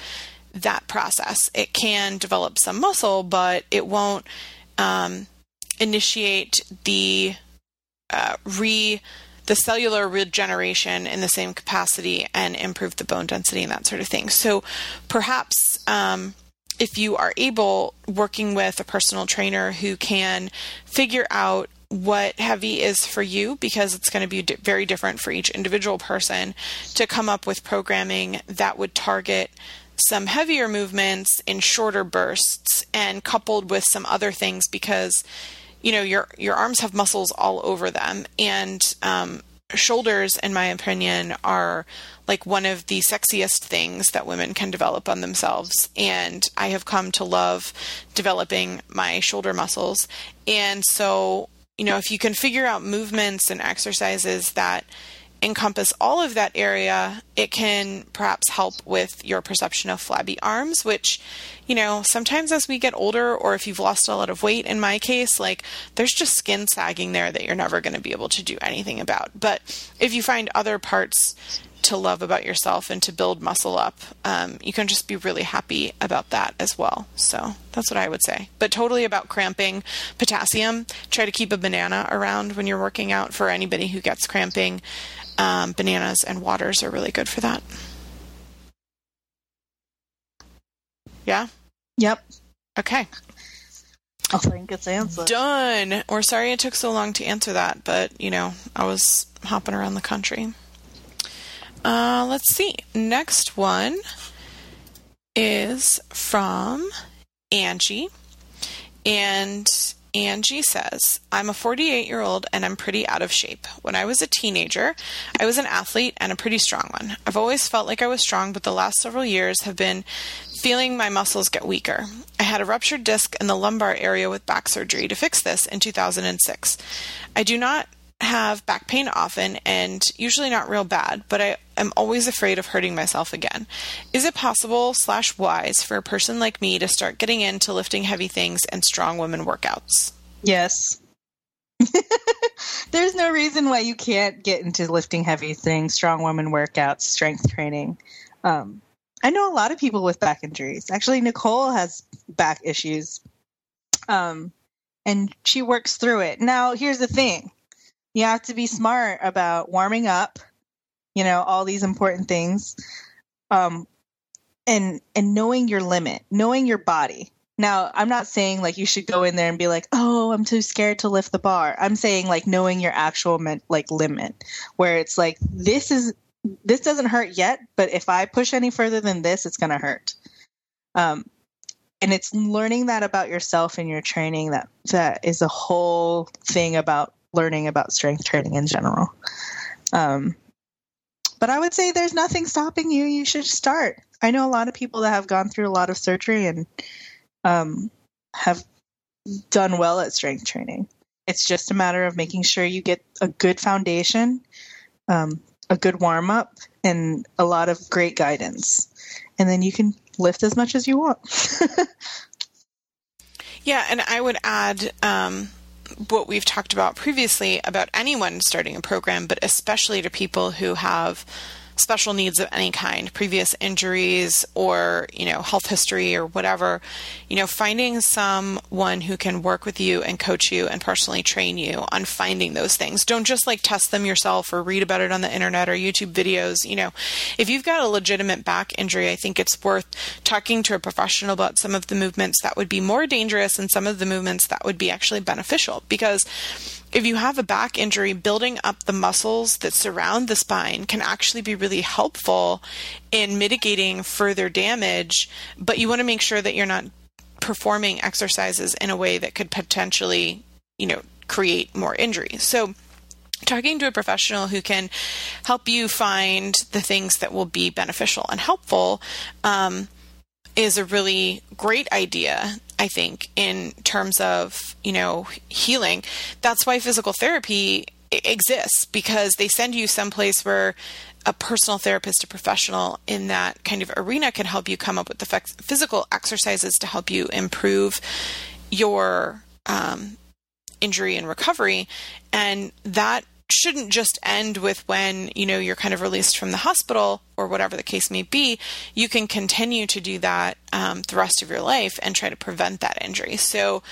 that process. It can develop some muscle, but it won't um, initiate the uh, re the cellular regeneration in the same capacity and improve the bone density and that sort of thing. So perhaps um, if you are able, working with a personal trainer who can figure out what heavy is for you because it's going to be d- very different for each individual person to come up with programming that would target some heavier movements in shorter bursts and coupled with some other things because you know your your arms have muscles all over them. And um, shoulders in my opinion are like one of the sexiest things that women can develop on themselves. And i have come to love developing my shoulder muscles. And so you know if you can figure out movements and exercises that encompass all of that area, it can perhaps help with your perception of flabby arms, which, you know, sometimes as we get older, or if you've lost a lot of weight, in my case, like there's just skin sagging there that you're never going to be able to do anything about. But if you find other parts to love about yourself and to build muscle up, um, you can just be really happy about that as well. So that's what I would say. But totally about cramping, potassium. Try to keep a banana around when you're working out for anybody who gets cramping. Um, bananas and waters are really good for that. Yeah? Yep. Okay. I think it's answered. Done. We're sorry it took so long to answer that, but, you know, I was hopping around the country. Uh, let's see. Next one is from Angie. And Angie says, I'm a 48 year old and I'm pretty out of shape. When I was a teenager, I was an athlete and a pretty strong one. I've always felt like I was strong, but the last several years have been feeling my muscles get weaker. I had a ruptured disc in the lumbar area with back surgery to fix this in 2006. I do not have back pain often and usually not real bad, but I am always afraid of hurting myself again. Is it possible slash wise for a person like me to start getting into lifting heavy things and strong women workouts? Yes. There's no reason why you can't get into lifting heavy things, strong woman workouts, strength training. Um, I know a lot of people with back injuries. Actually, Nicole has back issues, um, and she works through it. Now, here's the thing you have to be smart about warming up, you know, all these important things, um, and and knowing your limit, knowing your body. Now, I'm not saying like you should go in there and be like, "Oh, I'm too scared to lift the bar." I'm saying like knowing your actual like limit, where it's like this is this doesn't hurt yet, but if I push any further than this, it's going to hurt. Um, and it's learning that about yourself and your training that that is a whole thing about learning about strength training in general. Um, but I would say there's nothing stopping you. You should start. I know a lot of people that have gone through a lot of surgery and um, have done well at strength training. It's just a matter of making sure you get a good foundation, um, a good warm up, and a lot of great guidance. And then you can lift as much as you want. yeah, and I would add um, what we've talked about previously about anyone starting a program, but especially to people who have special needs of any kind, previous injuries or, you know, health history or whatever, you know, finding someone who can work with you and coach you and personally train you on finding those things. Don't just like test them yourself or read about it on the internet or YouTube videos. You know, if you've got a legitimate back injury, I think it's worth talking to a professional about some of the movements that would be more dangerous and some of the movements that would be actually beneficial because if you have a back injury, building up the muscles that surround the spine can actually be really helpful in mitigating further damage, but you want to make sure that you're not performing exercises in a way that could potentially, you know, create more injury. So, talking to a professional who can help you find the things that will be beneficial and helpful um, is a really great idea I think, in terms of, you know, healing. That's why physical therapy exists because they send you someplace where a personal therapist, a professional in that kind of arena can help you come up with the physical exercises to help you improve your um, injury and recovery. And that shouldn't just end with when you know you're kind of released from the hospital or whatever the case may be you can continue to do that um, the rest of your life and try to prevent that injury. So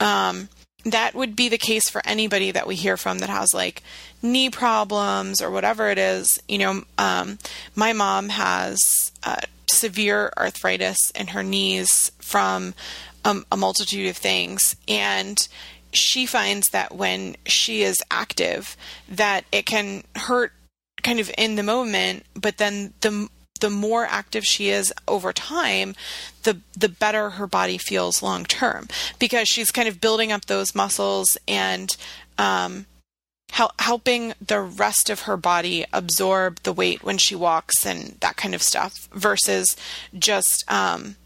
um, that would be the case for anybody that we hear from that has like knee problems or whatever it is. You know um, my mom has uh, severe arthritis in her knees from um, a multitude of things. And she finds that when she is active that it can hurt kind of in the moment but then the the more active she is over time the the better her body feels long term because she's kind of building up those muscles and um, hel- helping the rest of her body absorb the weight when she walks and that kind of stuff versus just um,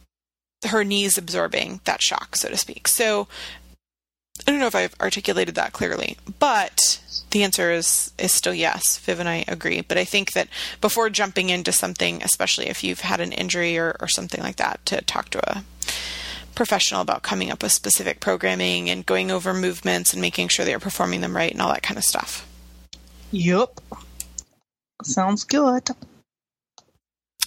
her knees absorbing that shock so to speak. So I don't know if I've articulated that clearly, but the answer is is still yes. Viv and I agree. But I think that before jumping into something, especially if you've had an injury or, or something like that, to talk to a professional about coming up with specific programming and going over movements and making sure that you're performing them right and all that kind of stuff. Yep. Sounds good.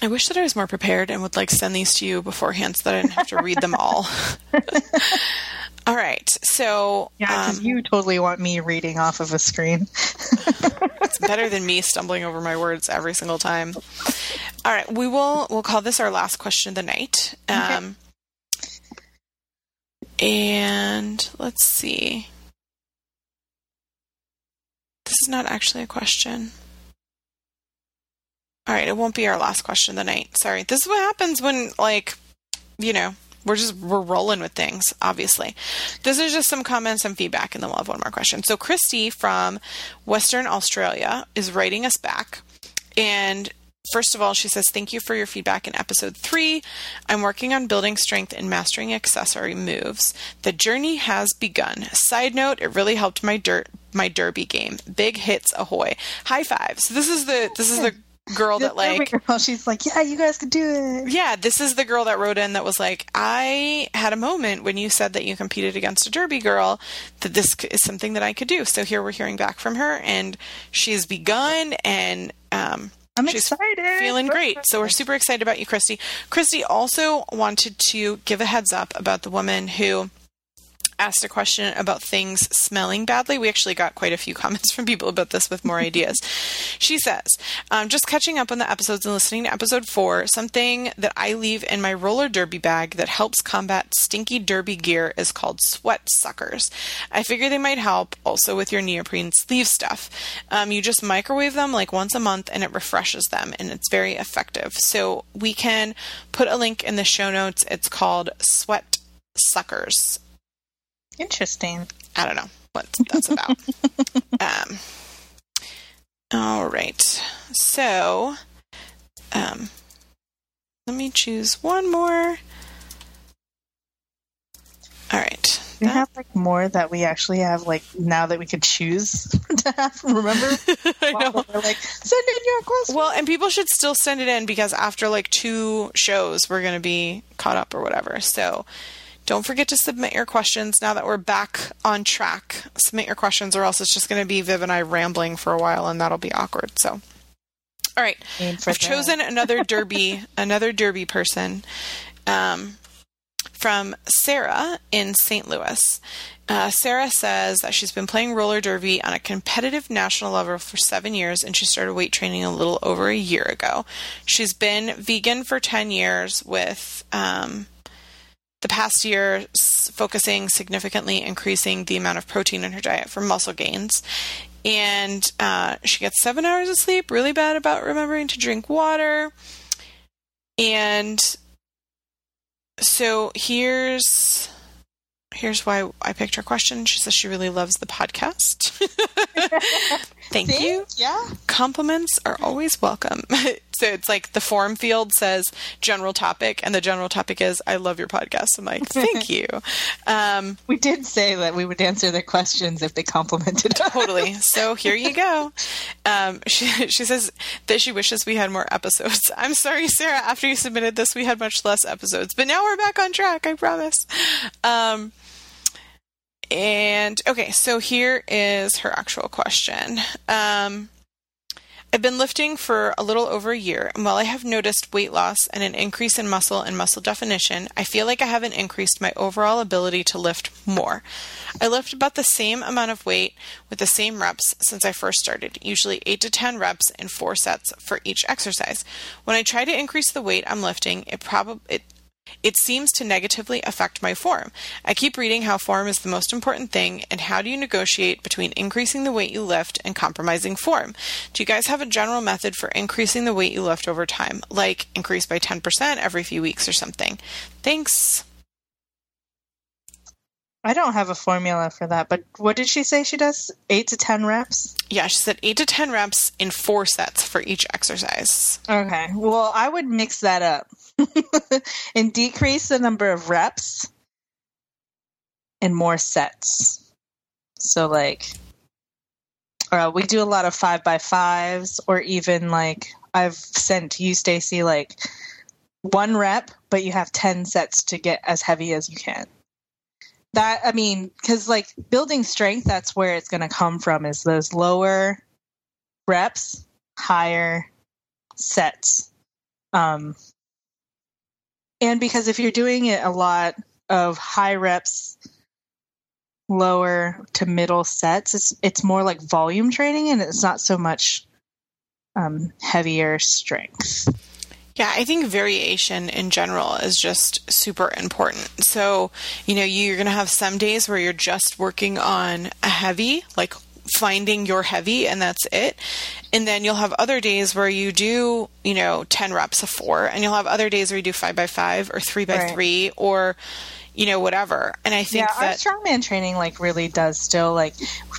I wish that I was more prepared and would like send these to you beforehand so that I didn't have to read them all. All right. So yeah, um, you totally want me reading off of a screen. it's better than me stumbling over my words every single time. All right, we will we'll call this our last question of the night. Um, okay. And let's see. This is not actually a question. All right, it won't be our last question of the night. Sorry. This is what happens when, like, you know, we're just we're rolling with things obviously this is just some comments and feedback and then we'll have one more question so christy from western australia is writing us back and First of all, she says, Thank you for your feedback in episode three. I'm working on building strength and mastering accessory moves. The journey has begun. Side note, it really helped my dirt my derby game. Big hits ahoy. High five. So this is the this is the girl that like girl. she's like yeah you guys can do it yeah this is the girl that wrote in that was like i had a moment when you said that you competed against a derby girl that this is something that i could do so here we're hearing back from her and she's begun and um I'm She's excited. Feeling great. So we're super excited about you, Christy. Christy also wanted to give a heads up about the woman who asked a question about things smelling badly. We actually got quite a few comments from people about this with more ideas. She says, um, just catching up on the episodes and listening to episode four, something that I leave in my roller derby bag that helps combat stinky derby gear is called sweat suckers. I figure they might help also with your neoprene sleeve stuff. Um, you just microwave them like once a month and it refreshes them and it's very effective. So we can put a link in the show notes. It's called Sweat Suckers Interesting. I don't know what that's about. um, all right. So, um, let me choose one more. All right. We have like more that we actually have like now that we could choose to have. Remember? I know. We're like, send in your question. Well, and people should still send it in because after like two shows, we're going to be caught up or whatever. So don't forget to submit your questions now that we're back on track. Submit your questions, or else it's just going to be Viv and I rambling for a while, and that'll be awkward. So, all right, I've chosen another derby, another derby person, um, from Sarah in St. Louis. Uh, Sarah says that she's been playing roller derby on a competitive national level for seven years, and she started weight training a little over a year ago. She's been vegan for ten years, with um, the past year focusing significantly increasing the amount of protein in her diet for muscle gains. And uh, she gets seven hours of sleep, really bad about remembering to drink water. And so here's here's why I picked her question. She says she really loves the podcast. Thank See? you Yeah. compliments are always welcome. so it's like the form field says general topic, and the general topic is I love your podcast. I'm like, thank you. Um, We did say that we would answer their questions if they complimented us. totally. So here you go. Um, she, she says that she wishes we had more episodes. I'm sorry, Sarah. After you submitted this, we had much less episodes, but now we're back on track. I promise. Um, and okay, so here is her actual question. Um, I've been lifting for a little over a year, and while I have noticed weight loss and an increase in muscle and muscle definition, I feel like I haven't increased my overall ability to lift more. I lift about the same amount of weight with the same reps since I first started, usually 8 to 10 reps in 4 sets for each exercise. When I try to increase the weight I'm lifting, it probably it it seems to negatively affect my form. I keep reading how form is the most important thing and how do you negotiate between increasing the weight you lift and compromising form. Do you guys have a general method for increasing the weight you lift over time, like increase by 10% every few weeks or something? Thanks. I don't have a formula for that, but what did she say she does? Eight to ten reps? Yeah, she said 8 to 10 reps in 4 sets for each exercise. Okay. Well, I would mix that up and decrease the number of reps and more sets. So, like, uh, we do a lot of five by fives, or even like I've sent you, Stacy, like one rep, but you have 10 sets to get as heavy as you can. That, I mean, because like building strength, that's where it's going to come from is those lower reps, higher sets. Um, and because if you're doing it a lot of high reps, lower to middle sets, it's it's more like volume training, and it's not so much um, heavier strength. Yeah, I think variation in general is just super important. So, you know, you're going to have some days where you're just working on a heavy, like finding your heavy, and that's it. And then you'll have other days where you do, you know, 10 reps of four, and you'll have other days where you do five by five or three by Right. three or, you know, whatever. And I think yeah, that. our strongman training like really does still like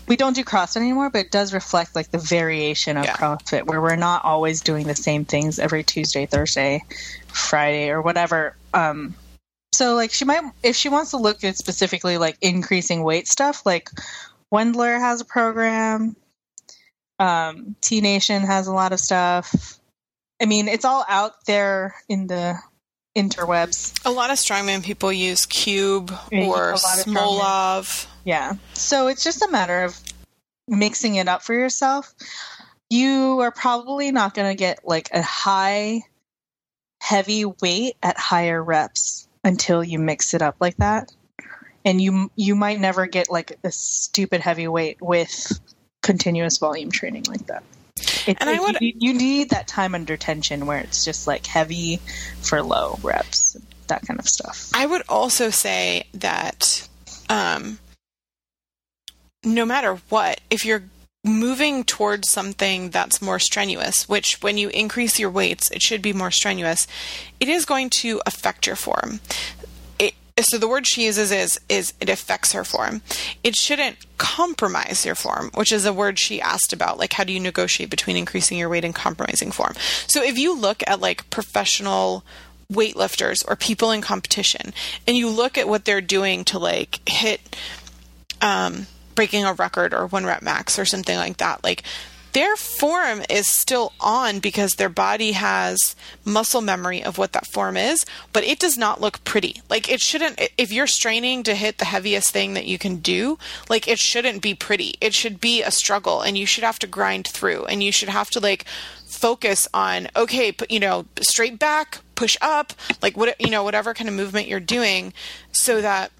we don't do CrossFit anymore, but it does reflect like the variation of Yeah. CrossFit where we're not always doing the same things every Tuesday, Thursday, Friday, or whatever. Um, so like she might if she wants to look at specifically like increasing weight stuff, like Wendler has a program. Um, T Nation has a lot of stuff. I mean, it's all out there in the interwebs. a lot of strongman people use Cube Yeah, or Smolov. Yeah. So it's just a matter of mixing it up for yourself. You are probably not going to get like a high, heavy weight at higher reps until you mix it up like that. And you you might never get like a stupid heavyweight with continuous volume training like that. It, And I would- you, you need that time under tension where it's just like heavy for low reps, that kind of stuff. I would also say that um, no matter what, if you're moving towards something that's more strenuous, which when you increase your weights, it should be more strenuous, it is going to affect your form. So the word she uses is is it affects her form. It shouldn't compromise your form, which is a word she asked about. Like, how do you negotiate between increasing your weight and compromising form? So if you look at like professional weightlifters or people in competition and you look at what they're doing to like hit um, breaking a record or one rep max or something like that like their form is still on because their body has muscle memory of what that form is, but it does not look pretty. Like it shouldn't, if you're straining to hit the heaviest thing that you can do, like it shouldn't be pretty. It should be a struggle and you should have to grind through and you should have to like focus on, okay, you know, straight back, push up, like what, you know, whatever kind of movement you're doing so that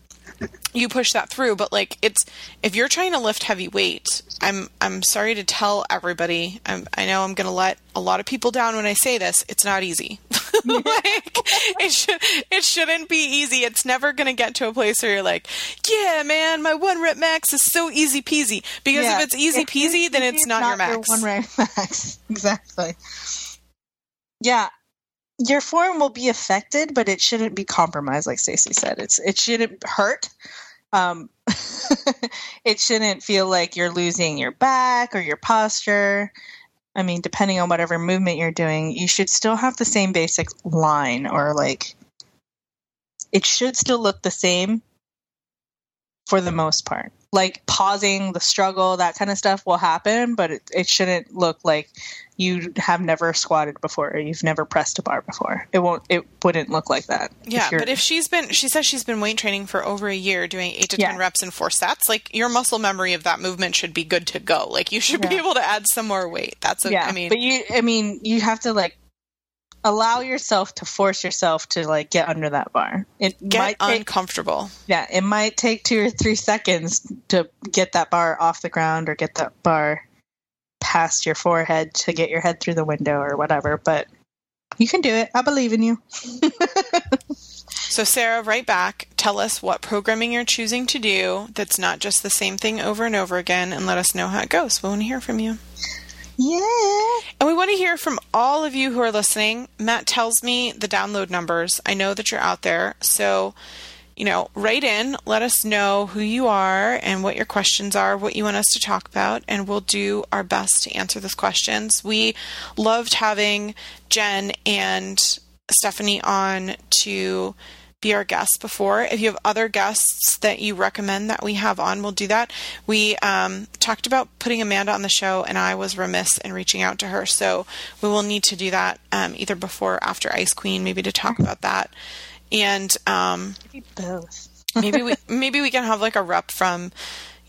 you push that through but like it's if you're trying to lift heavy weight i'm i'm sorry to tell everybody I'm, i know i'm going to let a lot of people down when i say this it's not easy. Like it should it shouldn't be easy. It's never going to get to a place where you're like yeah man my one rep max is so easy peasy. Because yeah. if it's easy peasy then it's, it's not, not, your max. your one rep max exactly. Yeah your form will be affected, but it shouldn't be compromised, like Stacy said. It's it shouldn't hurt. Um, it shouldn't feel like you're losing your back or your posture. I mean, depending on whatever movement you're doing, you should still have the same basic line or like it should still look the same for the most part. Like pausing the struggle, that kind of stuff will happen, but it, it shouldn't look like you have never squatted before or you've never pressed a bar before. It won't it wouldn't look like that. Yeah, if but if she's been she says she's been weight training for over a year doing 8 to yeah. 10 reps in four sets, like your muscle memory of that movement should be good to go. Like you should yeah. be able to add some more weight. That's a, yeah, I mean But you I mean you have to like allow yourself to force yourself to like get under that bar. It get might take, uncomfortable. Yeah, it might take 2 or 3 seconds to get that bar off the ground or get that bar past your forehead to get your head through the window or whatever, but you can do it. I believe in you. so, Sarah, right back, tell us what programming you're choosing to do that's not just the same thing over and over again, and let us know how it goes. We want to hear from you. Yeah. And we want to hear from all of you who are listening. Matt tells me the download numbers. I know that you're out there. So you know, write in, let us know who you are and what your questions are, what you want us to talk about, and we'll do our best to answer those questions. We loved having Jen and Stephanie on to be our guests before. If you have other guests that you recommend that we have on, we'll do that. We um, talked about putting Amanda on the show, and I was remiss in reaching out to her, so we will need to do that um, either before or after Ice Queen, maybe to talk about that and um, both. maybe we maybe we can have like a rep from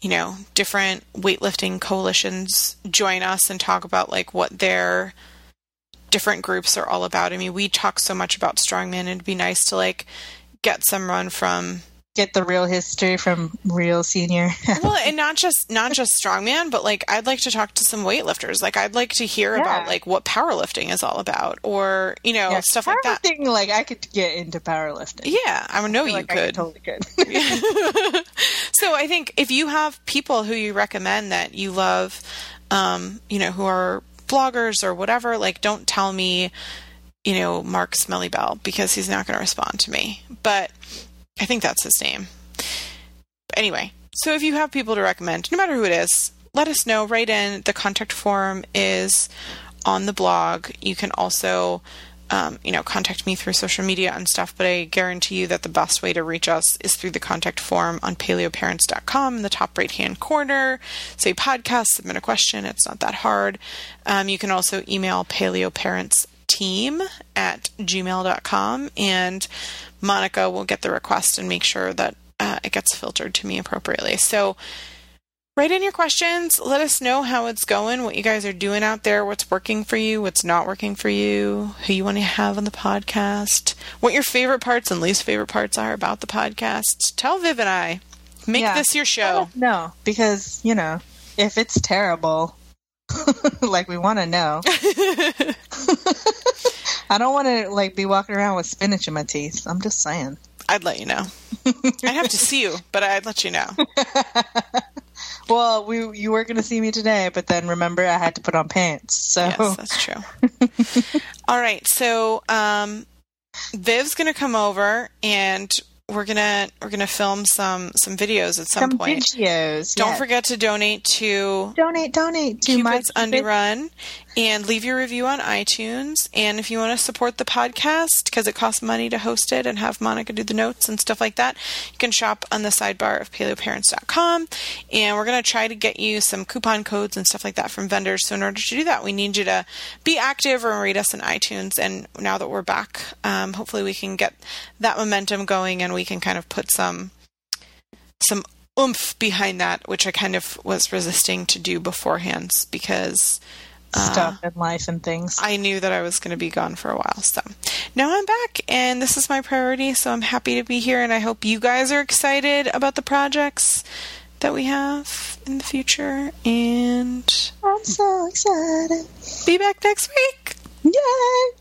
you know different weightlifting coalitions join us and talk about like what their different groups are all about. I mean, we talk so much about strongman, and it'd be nice to like get someone from get the real history from real senior. well, and not just not just strongman, but like I'd like to talk to some weightlifters. Like I'd like to hear yeah. about like what powerlifting is all about, or you know yeah, stuff like that. Like I could get into powerlifting. Yeah, I know I you like could. Totally could. so I think if you have people who you recommend that you love, um, you know, who are bloggers or whatever, like don't tell me. You know, Mark Smelly Bell because he's not going to respond to me. But I think that's his name. But anyway, so if you have people to recommend, no matter who it is, let us know. Write in. The contact form is on the blog. You can also, um, you know, contact me through social media and stuff. But I guarantee you that the best way to reach us is through the contact form on paleoparents.com in the top right hand corner. Say podcast, submit a question. It's not that hard. Um, you can also email paleoparents team at gmail.com and Monica will get the request and make sure that uh, it gets filtered to me appropriately. So, write in your questions. Let us know how it's going, what you guys are doing out there, what's working for you, what's not working for you, who you want to have on the podcast, what your favorite parts and least favorite parts are about the podcast. Tell Viv and I. Make yeah. this your show. No, because, you know, if it's terrible, like we want to know. I don't want to like be walking around with spinach in my teeth. I'm just saying. I'd let you know. I'd have to see you, but I'd let you know. well, we you were going to see me today, but then remember I had to put on pants. So yes, that's true. All right, so um, Viv's going to come over and we're gonna we're gonna film some some videos at some, Some point. videos. Don't yes. forget to donate to donate, donate to my Cupid's Undie Run and leave your review on iTunes. And if you want to support the podcast because it costs money to host it and have Monica do the notes and stuff like that, you can shop on the sidebar of paleoparents.com. And we're going to try to get you some coupon codes and stuff like that from vendors. So in order to do that, we need you to be active or rate us on iTunes. And now that we're back, um, hopefully we can get that momentum going and we can kind of put some some oomph behind that, which I kind of was resisting to do beforehand because stuff uh, life and things. I knew that I was going to be gone for a while. So now I'm back, and this is my priority. So I'm happy to be here, and I hope you guys are excited about the projects that we have in the future. And I'm so excited. Be back next week. Yay!